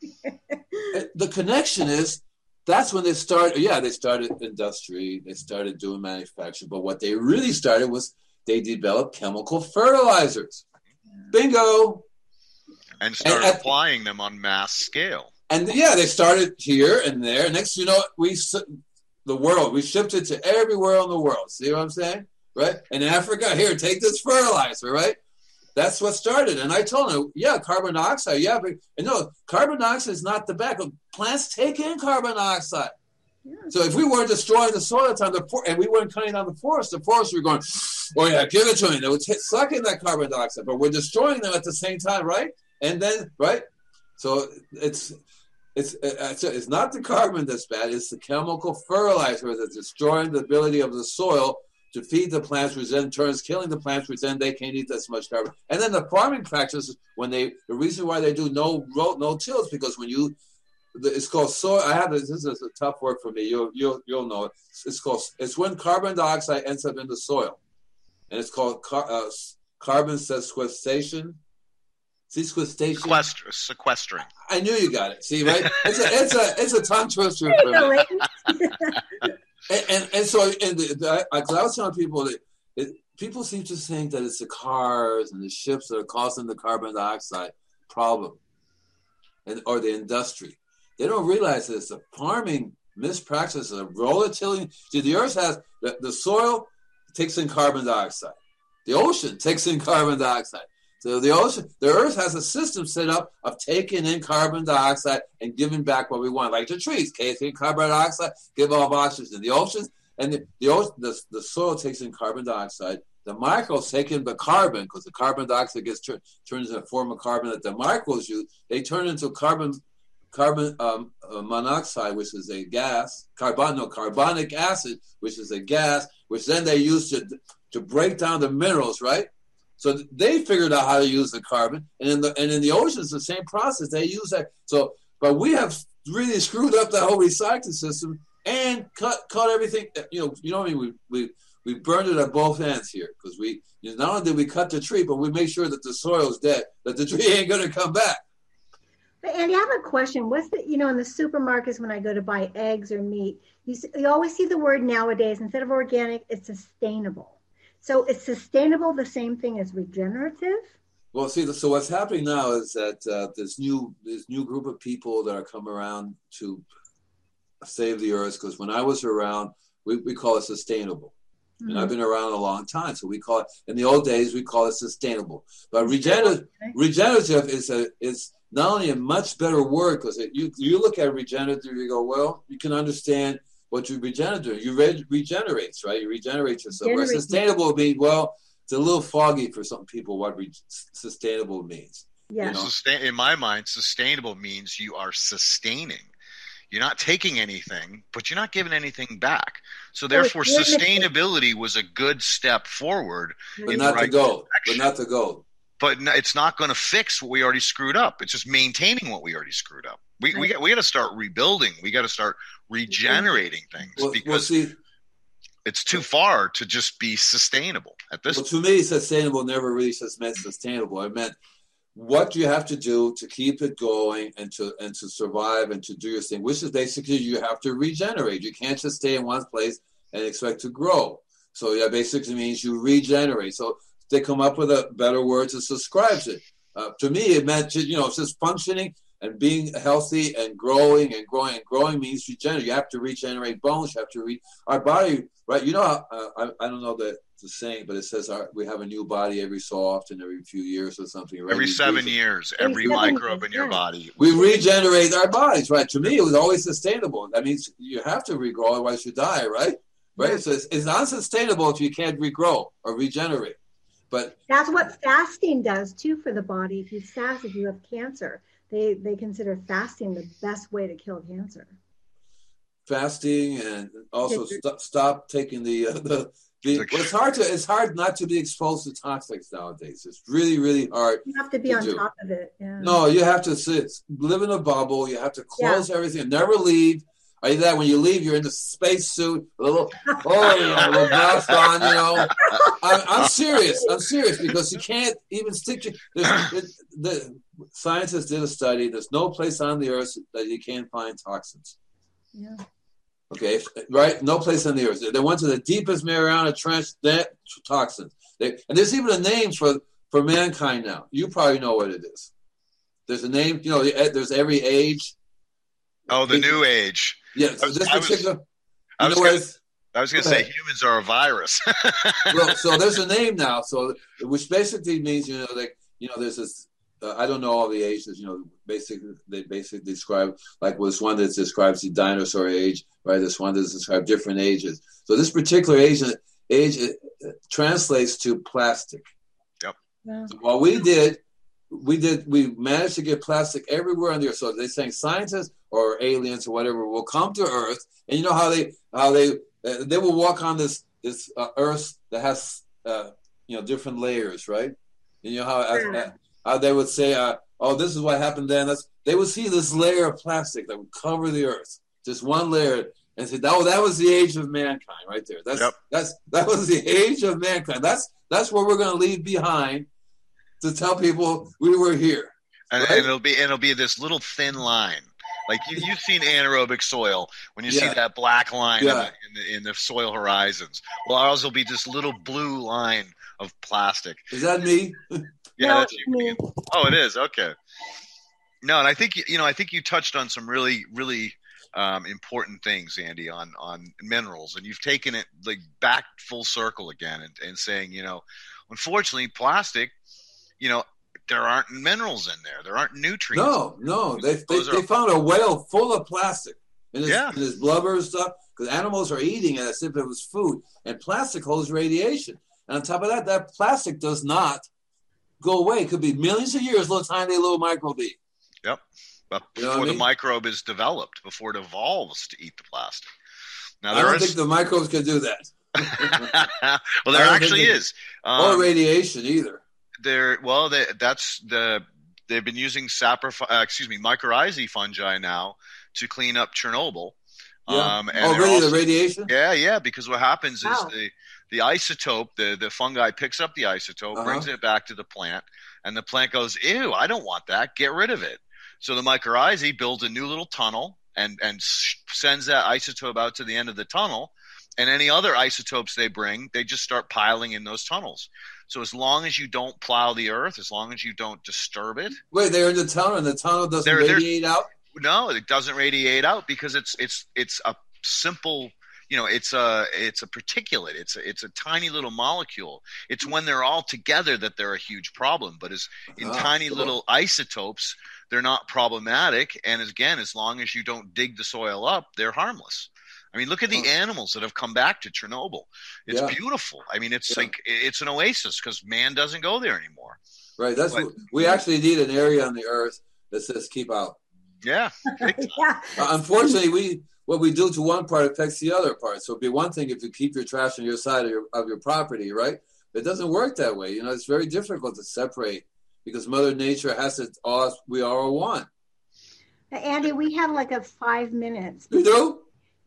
The connection is that's when they started. Yeah, they started industry. They started doing manufacturing. But what they really started was they developed chemical fertilizers. Bingo. And started and, applying them on mass scale. And yeah, they started here and there. Next, you know, we the world we shipped it to everywhere in the world. See what I'm saying? Right? In Africa, here, take this fertilizer. Right? That's what started. And I told him, yeah, carbon dioxide, yeah, but no, carbon dioxide is not the back. Plants take in carbon dioxide. Yeah. So if we weren't destroying the soil at the time, the for- and we weren't cutting down the forest, the forest were going, oh yeah, give it to me. They would t- suck in that carbon dioxide, but we're destroying them at the same time, right? And then, right? So it's it's it's not the carbon that's bad; it's the chemical fertilizer that's destroying the ability of the soil to feed the plants, which then turns killing the plants, which then they can't eat as much carbon. And then the farming practices, when they the reason why they do no no tills because when you it's called soil. I have this. This is a tough word for me. You'll you'll you'll know it. It's called. It's when carbon dioxide ends up in the soil, and it's called car, uh, carbon sequestration. Sequestration. Sequester, sequestering. I knew you got it. See, right? It's a it's a it's a tongue twister for me. And, and, and so, and I, I was telling people that it, people seem to think that it's the cars and the ships that are causing the carbon dioxide problem, and or the industry. They don't realize that it's the farming mispractices of volatility. See, the earth has the, the soil takes in carbon dioxide, the ocean takes in carbon dioxide. So the ocean, the Earth has a system set up of taking in carbon dioxide and giving back what we want, like the trees, taking carbon dioxide, give off oxygen. The oceans and the the, ocean, the, the soil takes in carbon dioxide. The microbes take in the carbon because the carbon dioxide gets turned turned into a form of carbon that the microbes use. They turn into carbon carbon um, uh, monoxide, which is a gas, carbon no carbonic acid, which is a gas, which then they use to to break down the minerals, right? So they figured out how to use the carbon, and in the and in the oceans, the same process. They use that. So, but we have really screwed up the whole recycling system and cut cut everything. Uh, you know, you know what I mean? We we we burned it at both ends here because we you know, not only did we cut the tree, but we make sure that the soil's dead, that the tree ain't going to come back. But Andy, I have a question. What's the, you know, in the supermarkets when I go to buy eggs or meat, you, see, you always see the word nowadays, instead of organic, it's sustainable. So is sustainable the same thing as regenerative? Well, see, so what's happening now is that uh, this new this new group of people that are coming around to save the earth. Because when I was around, we, we call it sustainable, mm-hmm. and I've been around a long time, so we call it. In the old days, we call it sustainable. But regenerative okay. regenerative is a is not only a much better word because you you look at regenerative, you go, well, you can understand what you regenerate. You re- regenerates, right? You regenerate yourself. Where sustainable means well it's a little foggy for some people what re- sustainable means. Yeah. You know? Sustain- in my mind, sustainable means you are sustaining. You're not taking anything, but you're not giving anything back. So therefore, sustainability was a good step forward. But not right the goal. But not the goal. But it's not going to fix what we already screwed up. It's just maintaining what we already screwed up. We right. we got we got to start rebuilding. We got to start regenerating things well, because well, see, it's too far to just be sustainable at this. Well, to me, sustainable never really just meant sustainable. It meant what you have to do to keep it going and to and to survive and to do your thing, which is basically you have to regenerate. You can't just stay in one place and expect to grow. So that basically means you regenerate. So they come up with a better word to subscribe to. Uh, to me, it meant you know it's just functioning and being healthy and growing and growing and growing means regenerate. You have to regenerate bones. You have to re our body, right? You know, uh, I, I don't know the, the saying, but it says our, we have a new body every so often, every few years or something. Right? Every seven years, every microbe in your body. We regenerate our bodies, right? To me, it was always sustainable. That means you have to regrow, otherwise you die, right? Right. So it's, it's unsustainable if you can't regrow or regenerate. But that's what fasting does too for the body. If you fast, if you have cancer, they they consider fasting the best way to kill cancer. Fasting and also st- stop taking the uh, the. the well, it's hard to it's hard not to be exposed to toxics nowadays. It's really really hard. You have to be to on do. top of it. Yeah. No, you have to sit, live in a bubble. You have to close yeah. everything, never leave. Are you that when you leave, you're in the spacesuit, a little, oh, you know, a little mask on, you know? I'm, I'm, serious. I'm serious because you can't even stick to. The scientists did a study. There's no place on the earth that you can't find toxins. Yeah. Okay, right? No place on the earth. They went to the deepest Mariana Trench. That toxins. They, and there's even a name for for mankind now. You probably know what it is. There's a name. You know, there's every age. Oh, the new age. Yeah, so this particular. I was, gonna, I was going to say humans are a virus. well, so there's a name now, so which basically means you know like you know there's this. Uh, I don't know all the ages. You know, basically they basically describe like this one that describes the dinosaur age, right? This one that describes different ages. So this particular age age uh, translates to plastic. Yep. Yeah. So what we did we did we managed to get plastic everywhere on the earth. So they're saying scientists or aliens or whatever will come to Earth, and you know how they how they uh, they will walk on this this uh, Earth that has uh, you know different layers, right? And you know how uh, how they would say, uh, "Oh, this is what happened then." That's they would see this layer of plastic that would cover the Earth, just one layer, and say, "Oh, that was the age of mankind, right there. That's yep. that's that was the age of mankind. That's that's what we're going to leave behind." To tell people we were here. And, right? and it'll be and it'll be this little thin line. Like you, you've seen anaerobic soil when you yeah. see that black line yeah. in, the, in, the, in, the, soil horizons. Well, ours will be this little blue line of plastic. Is that me? yeah, no, that's you. Oh, it is. Okay. No, and I think you know. I think you touched on some really, really um, important things, Andy, on on minerals, and you've taken it like back full circle again, and, and saying, you know, unfortunately, plastic you know, there aren't minerals in there. There aren't nutrients. No, no. They, they, they, found a whale full of plastic in his, yeah. his blubber and stuff because animals are eating it as if it was food. And plastic holds radiation. And on top of that, that plastic does not go away. It could be millions of years, little tiny little microbe. Yep. But before you know the mean? microbe is developed, before it evolves to eat the plastic. Now, I don't is... think the microbes can do that. well, there actually is. Um, or radiation either they're well, they, that's the they've been using saprophy, uh, excuse me, mycorrhizae fungi now to clean up Chernobyl. Yeah. Um, oh, really? Also, the radiation? Yeah, yeah. Because what happens wow. is the the isotope, the the fungi picks up the isotope, uh-huh. brings it back to the plant, and the plant goes, "Ew, I don't want that. Get rid of it." So the mycorrhizae builds a new little tunnel and and sends that isotope out to the end of the tunnel, and any other isotopes they bring, they just start piling in those tunnels. So as long as you don't plow the earth, as long as you don't disturb it. Wait, they're in the tunnel, and the tunnel doesn't they're, radiate they're, out. No, it doesn't radiate out because it's it's it's a simple you know it's a it's a particulate it's a, it's a tiny little molecule it's when they're all together that they're a huge problem but as in oh, tiny cool. little isotopes they're not problematic and again as long as you don't dig the soil up they're harmless I mean, look at the animals that have come back to Chernobyl. It's yeah. beautiful. I mean, it's yeah. like it's an oasis because man doesn't go there anymore. Right. That's but, we actually need an area on the earth that says keep out. Yeah. yeah. Uh, unfortunately, we what we do to one part affects the other part. So it'd be one thing if you keep your trash on your side of your, of your property, right? It doesn't work that way. You know, it's very difficult to separate because Mother Nature has it all. We are all one. Andy, we have like a five minutes. You do?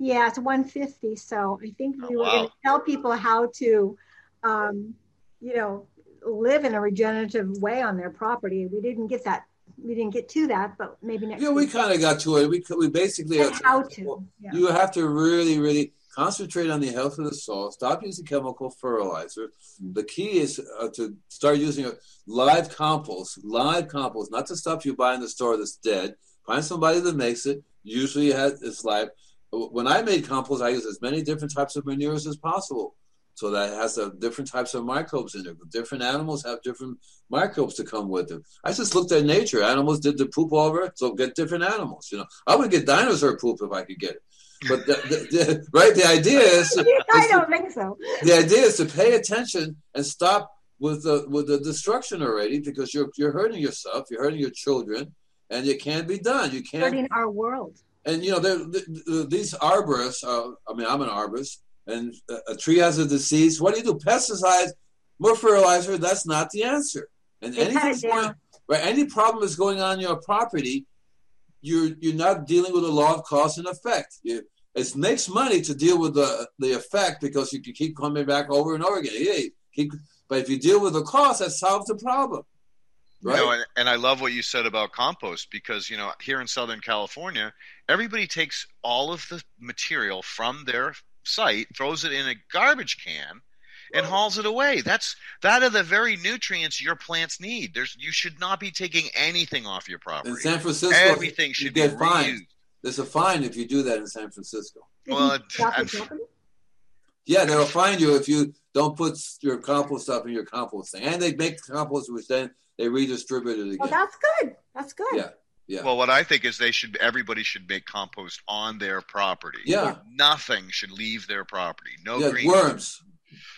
Yeah, it's 150. So I think we oh, were wow. going to tell people how to, um, you know, live in a regenerative way on their property. We didn't get that we didn't get to that, but maybe next. Yeah, we kind of got to it. We we basically how to. Yeah. You have to really, really concentrate on the health of the soil. Stop using chemical fertilizer. Mm-hmm. The key is uh, to start using a live compost. Live compost, not the stuff you buy in the store that's dead. Find somebody that makes it. Usually, it has, it's live. When I made compost, I use as many different types of manures as possible. So that has a different types of microbes in it. Different animals have different microbes to come with them. I just looked at nature. Animals did the poop over, so get different animals. You know, I would get dinosaur poop if I could get it. But the, the, the, right, the idea is. I don't to, think so. The idea is to pay attention and stop with the with the destruction already because you're you're hurting yourself, you're hurting your children, and it can't be done. You can't hurting our world. And you know, these arborists. Uh, I mean, I'm an arborist and a tree has a disease. What do you do? Pesticides, more fertilizer. That's not the answer. And anything going, right, any problem is going on in your property, you're you're not dealing with the law of cause and effect. You, it makes money to deal with the the effect because you can keep coming back over and over again. Hey, keep, but if you deal with the cause, that solves the problem. Right. You know, and, and I love what you said about compost because you know here in Southern California, everybody takes all of the material from their site, throws it in a garbage can, and hauls it away. That's that are the very nutrients your plants need. There's you should not be taking anything off your property. In San Francisco, everything should get be fined. There's a fine if you do that in San Francisco. Well, yeah, they'll fine you if you don't put your compost stuff in your compost thing, and they make compost, which then they redistribute it again. Oh, that's good. That's good. Yeah. Yeah. Well, what I think is they should everybody should make compost on their property. Yeah. Nothing should leave their property. No yeah, green worms.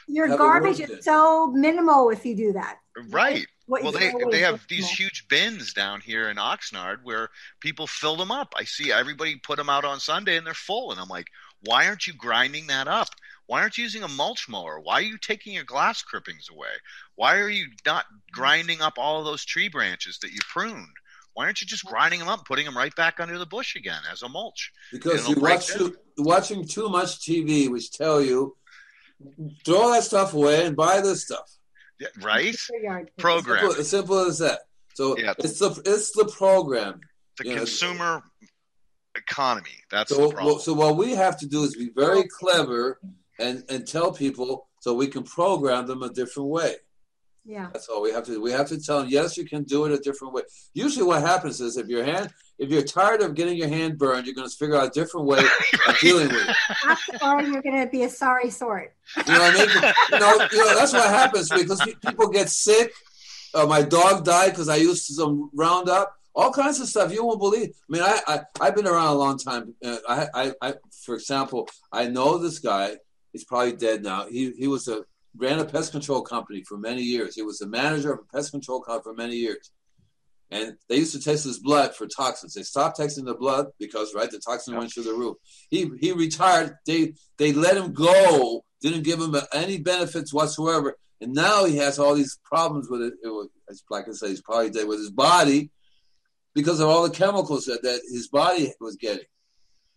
Your Have garbage is so minimal if you do that. Right. well, they they have these huge bins down here in Oxnard where people fill them up. I see everybody put them out on Sunday and they're full, and I'm like, why aren't you grinding that up? Why aren't you using a mulch mower? Why are you taking your glass clippings away? Why are you not grinding up all of those tree branches that you pruned? Why aren't you just grinding them up, putting them right back under the bush again as a mulch? Because you watch too, watching too much TV, which tell you throw that stuff away and buy this stuff. Yeah, right? Program. Simple, as simple as that. So yeah. it's the it's the program. The you consumer know. economy. That's so, the problem. so what we have to do is be very clever and and tell people so we can program them a different way. Yeah. That's all we have to do. We have to tell them, yes, you can do it a different way. Usually what happens is if your hand if you're tired of getting your hand burned, you're going to figure out a different way of dealing with it. or you're going to be a sorry sort. You know what I mean? You know, you know that's what happens because people get sick. Uh, my dog died because I used some Roundup. All kinds of stuff you won't believe. I mean, I, I I've been around a long time. Uh, I, I, I, for example, I know this guy. He's probably dead now. He he was a ran a pest control company for many years. He was the manager of a pest control company for many years. And they used to test his blood for toxins. They stopped testing the blood because, right, the toxin went through the roof. He he retired. They they let him go. Didn't give him any benefits whatsoever. And now he has all these problems with it. it was, like I said, he's probably dead with his body because of all the chemicals that, that his body was getting.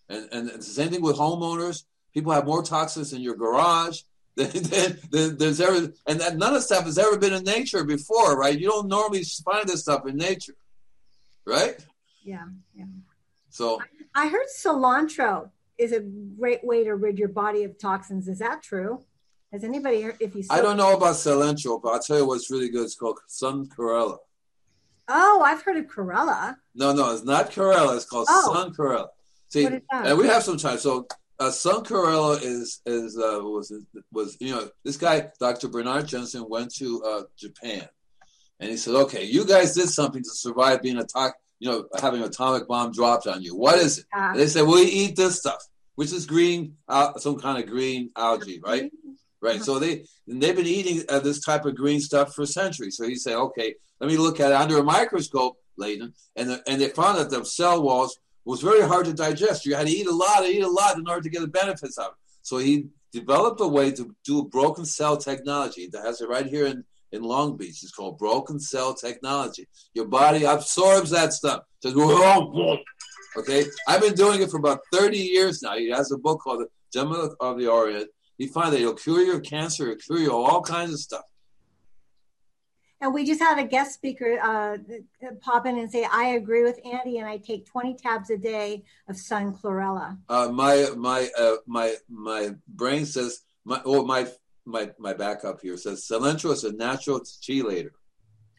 And and the same thing with homeowners. People have more toxins in your garage than, than, there's ever, and that none of stuff has ever been in nature before, right? You don't normally find this stuff in nature, right? Yeah, yeah. So I heard cilantro is a great way to rid your body of toxins. Is that true? Has anybody heard if you I don't know about cilantro, but I'll tell you what's really good. It's called sun chlorella. Oh, I've heard of chlorella. No, no, it's not chlorella. It's called Oh. sun chlorella. See, What is that? and we have some time. So uh, sun chlorella is is uh, was was you know this guy Dr. Bernard Jensen went to uh, Japan, and he said, okay, you guys did something to survive being attacked, you know, having an atomic bomb dropped on you. What is it? They said, we eat this stuff, which is green, uh, some kind of green algae, right? Right. So they and they've been eating uh, this type of green stuff for centuries. So you say, okay, let me look at it under a microscope, Leighton, and the, and they found that the cell walls was very hard to digest. You had to eat a lot, eat a lot in order to get the benefits of it. So he developed a way to do a broken cell technology that has it right here in, in Long Beach. It's called broken cell technology. Your body absorbs that stuff. Okay, I've been doing it for about 30 years now. He has a book called The Gem of the Orient. You find that it'll cure your cancer, it'll cure you all kinds of stuff. And we just had a guest speaker uh, pop in and say, I agree with Andy, and I take 20 tabs a day of sun chlorella. Uh, my my uh, my my brain says my oh my my my backup here says cilantro is a natural chelator.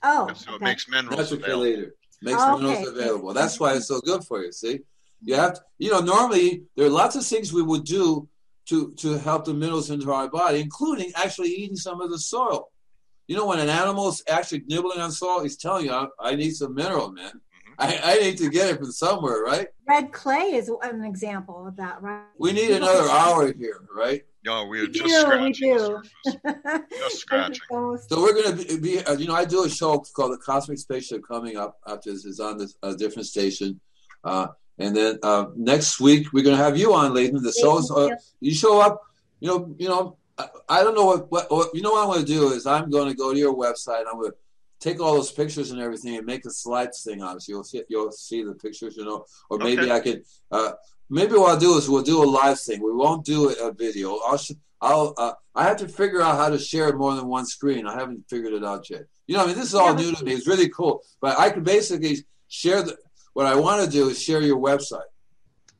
Oh, so it okay. makes minerals Natural available. chelator makes Okay. minerals available. That's why it's so good for you. See, you have to, you know normally there are lots of things we would do to to help the minerals into our body, including actually eating some of the soil. You know, when an animal's actually nibbling on salt, he's telling you, "I, I need some mineral, man. Mm-hmm. I, I need to get it from somewhere, right? red clay is an example of that, right? We need another hour here, right? No, we We are just do, scratching the do. surface. Just scratching. So we're going to be, be uh, you know, I do a show called The Cosmic Spaceship coming up after this is on this, a different station. Uh, and then uh, next week, we're going to have you on, Leighton. The show's, uh, you show up, you know, you know, I, I don't know what, what, what, you know what I'm going to do is I'm going to go to your website. I'm going to take all those pictures and everything and make a slides thing on it. So you'll see, you'll see the pictures, you know, or maybe Okay. I could, uh, maybe what I'll do is we'll do a live thing. We won't do a video. I'll, sh- I'll, uh, I have to figure out how to share more than one screen. I haven't figured it out yet. You know, I mean, this is all Yeah. new to me. It's really cool, but I can basically share the. What I want to do is share your website.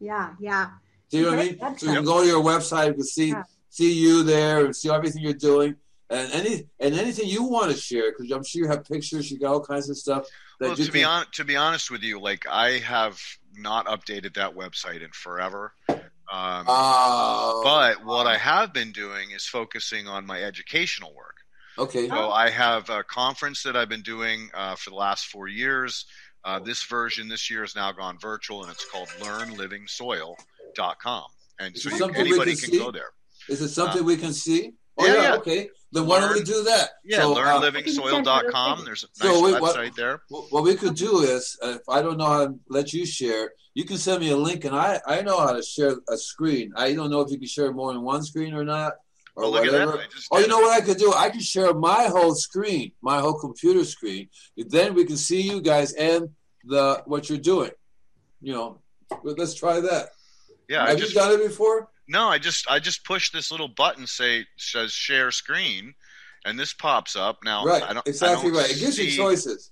Yeah, yeah. Do you know what I Great mean? So you can go to your website, you can see Yeah. See you there and see everything you're doing, and any and anything you want to share because I'm sure you have pictures, you got all kinds of stuff that Well, you to be can. on, to be honest with you, like I have not updated that website in forever. Um, Oh, but what I have been doing is focusing on my educational work. okay, So I have a conference that I've been doing uh, for the last four years. Uh, this version this year has now gone virtual, and it's called LearnLivingSoil.com. And so you, anybody can can go there. Is it something we can see? Oh yeah, yeah, okay. Then why don't we do that? Yeah, So, uh, LearnLivingSoil.com. There's a nice So wait, what- website there. what we could do is, uh, if I don't know how to let you share, you can send me a link, and I I know how to share a screen. I don't know if you can share more than one screen or not, or Oh, look at whatever. Oh, you know what I could do? I could share my whole screen, my whole computer screen. Then we can see you guys and the what you're doing. You know, let's try that. Yeah, I Have just you done it before? No, I just I just push this little button say says share screen, and this pops up. Now right, I don't I exactly don't right. It gives you choices.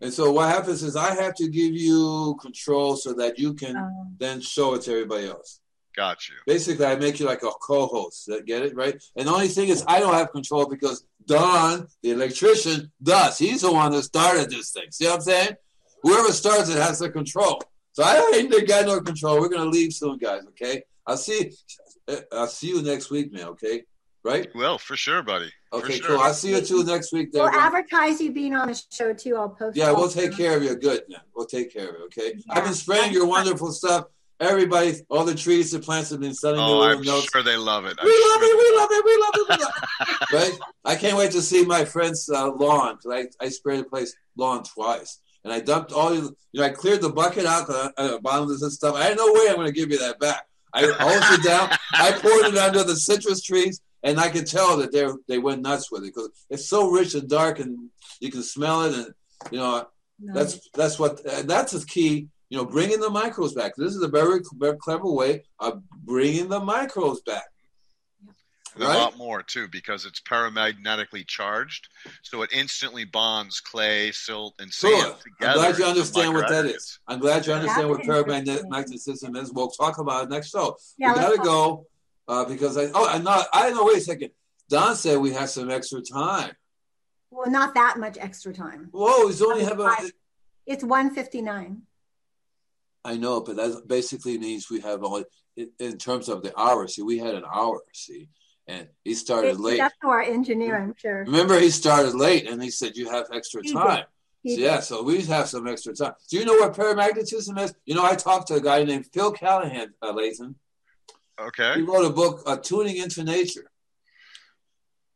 And so what happens is I have to give you control so that you can Um, then show it to everybody else. Got you. Basically, I make you like a co-host. That get it right? And the only thing is, I don't have control because Don, the electrician, does. He's the one that started this thing. See what I'm saying? Whoever starts it has the control. So I ain't got no control. We're gonna leave soon, guys. Okay? I'll see. I'll see you next week, man. Okay? Right? Well, for sure, buddy. For Okay, sure. cool. I'll see you too next week. we'll advertise you being on the show too. I'll post. Yeah, we'll the- take care of you. Good, man. We'll take care of you. Okay. Yeah. I've been spraying your wonderful stuff. Everybody, all the trees, the plants have been sending me Oh, little I'm notes. sure they love it. I'm We love it. We love it. We love it. We love it. right? I can't wait to see my friend's uh, lawn because I, I sprayed the place lawn twice. And I dumped all you, you know, I cleared the bucket out the uh, bottom of this stuff. I had no way I'm going to give you that back. I hosed it down. I poured it under the citrus trees, and I could tell that they they went nuts with it because it's so rich and dark, and you can smell it. And you know, No. that's that's what that's the key. You know, bringing the microbes back. This is a very, very clever way of bringing the microbes back. A lot more too, because it's paramagnetically charged, so it instantly bonds clay, silt, and sand Cool. together. I'm glad you understand what that is. I'm glad you understand what That's interesting. paramagnetism is. We'll talk about it next show. Yeah, we gotta talk- go uh, because I oh I'm not I know wait a second. Don said we have some extra time. Well, not that much extra time. Whoa, it's only have a It's 159. I know, but that basically means we have only in, in terms of the hour. See, we had an hour. See, and he started It's late. up to our engineer, I'm sure. Remember, he started late, and he said you have extra He time. So, yeah, so we have some extra time. Do you know what paramagnetism is? You know, I talked to a guy named Phil Callahan, uh, Leighton. Okay. He wrote a book, uh, Tuning into Nature.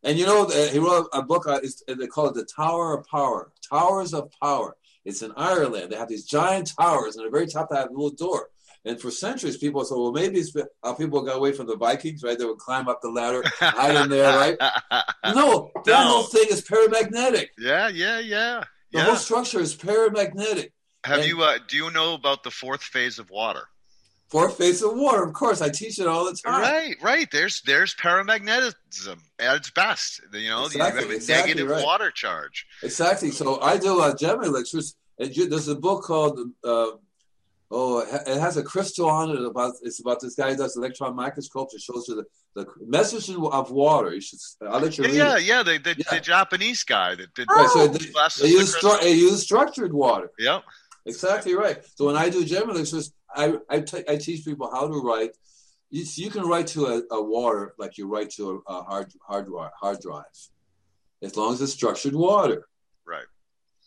And you know, uh, he wrote a book, uh, it's, they call it The Tower of Power, Towers of Power. It's in Ireland. They have these giant towers, and at the very top, they have a little door. And for centuries, people said, well, maybe it's how people got away from the Vikings, right? They would climb up the ladder, hide in there, right? No, that No. whole thing is paramagnetic. yeah, yeah, yeah, The yeah. whole structure is paramagnetic. Have and- you? Uh, do you know about the fourth phase of water? Fourth phase of water, of course. I teach it all the time. Right, right. There's there's paramagnetism at its best. You know, Exactly, you have a exactly negative right. water charge. Exactly. So I do uh, gem lectures, and you, there's a book called uh, oh, it has a crystal on it about it's about this guy who does electron microscopes. It shows you the, the message of water. You should. I'll let you Yeah, read yeah, it. yeah. The, the, Yeah. the Japanese guy that did. Oh. Right, so they, they use stru- they use structured water. Yep. Exactly right. So when I do gem lectures, I I t- I teach people how to write. You, you can write to a, a water like you write to a, a hard hard hard drive, as long as it's structured water. Right.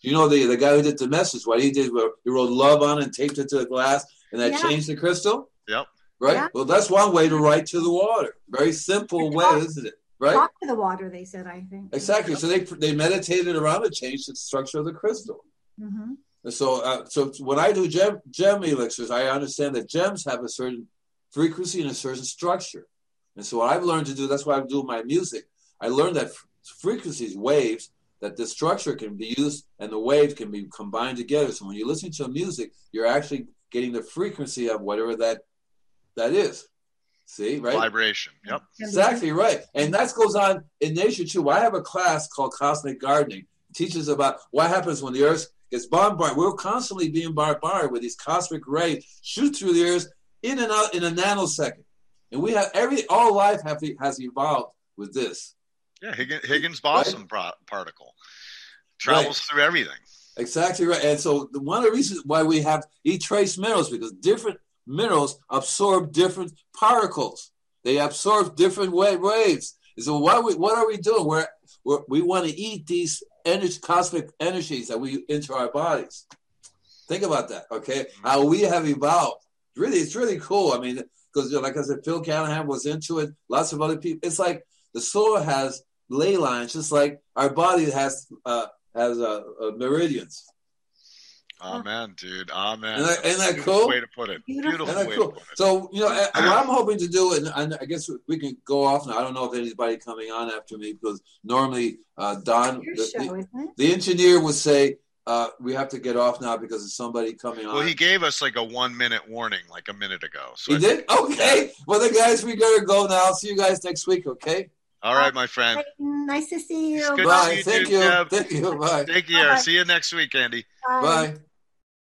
You know the the guy who did the message. What he did, was he wrote love on it and taped it to the glass, and that Yeah. changed the crystal. Yep. Right. Yeah. Well, that's one way to write to the water. Very simple way, isn't it? Right. Talk to the water, they said, I think. Exactly. So they they meditated around it, changed the structure of the crystal. hmm And so, uh, so when I do gem gem elixirs, I understand that gems have a certain frequency and a certain structure. And so, what I've learned to do, that's why I do my music. I learned that frequencies, waves, that the structure can be used and the waves can be combined together. So when you listen to music, you're actually getting the frequency of whatever that that is. See, right? Vibration. Yep. Exactly right. And that goes on in nature too. I have a class called Cosmic Gardening. It teaches about what happens when the earth gets bombarded. We're constantly being bombarded with these cosmic rays shoot through the earth in and out in a nanosecond. And we have every all life have, has evolved with this. Yeah. Higgins, Higgins boson pro- particle travels through everything. Exactly right. And so the, one of the reasons why we have eat trace minerals because different minerals absorb different particles. They absorb different wa- waves. And so what we, what are we doing? We're, we're we want to eat these energy, cosmic energies that we into our bodies. Think about that, okay? Mm-hmm. How we have evolved. Really, it's really cool. I mean, because like I said, Phil Callahan was into it. Lots of other people. It's like the soul has ley lines, just like our body has uh, has uh, uh, meridians. Amen, dude. Amen. Isn't that- isn't that Beautiful cool? Way to put it. Beautiful. Beautiful, Isn't that way cool? to put it. So you know, uh, what I'm hoping to do, and, and I guess we can go off now. I don't know if anybody coming on after me because normally uh, Don, the, show, the, the engineer, would say uh, we have to get off now because there's somebody coming on. well, he gave us like a one minute warning like a minute ago. So He I did? Okay. Well, then, guys, we gotta go now. I'll see you guys next week. Okay. All right, my friend. Nice to see you. It's good to Bye. see you Thank too, you. Deb. Thank you. Bye. Take care. Bye. See you next week, Andy. Bye.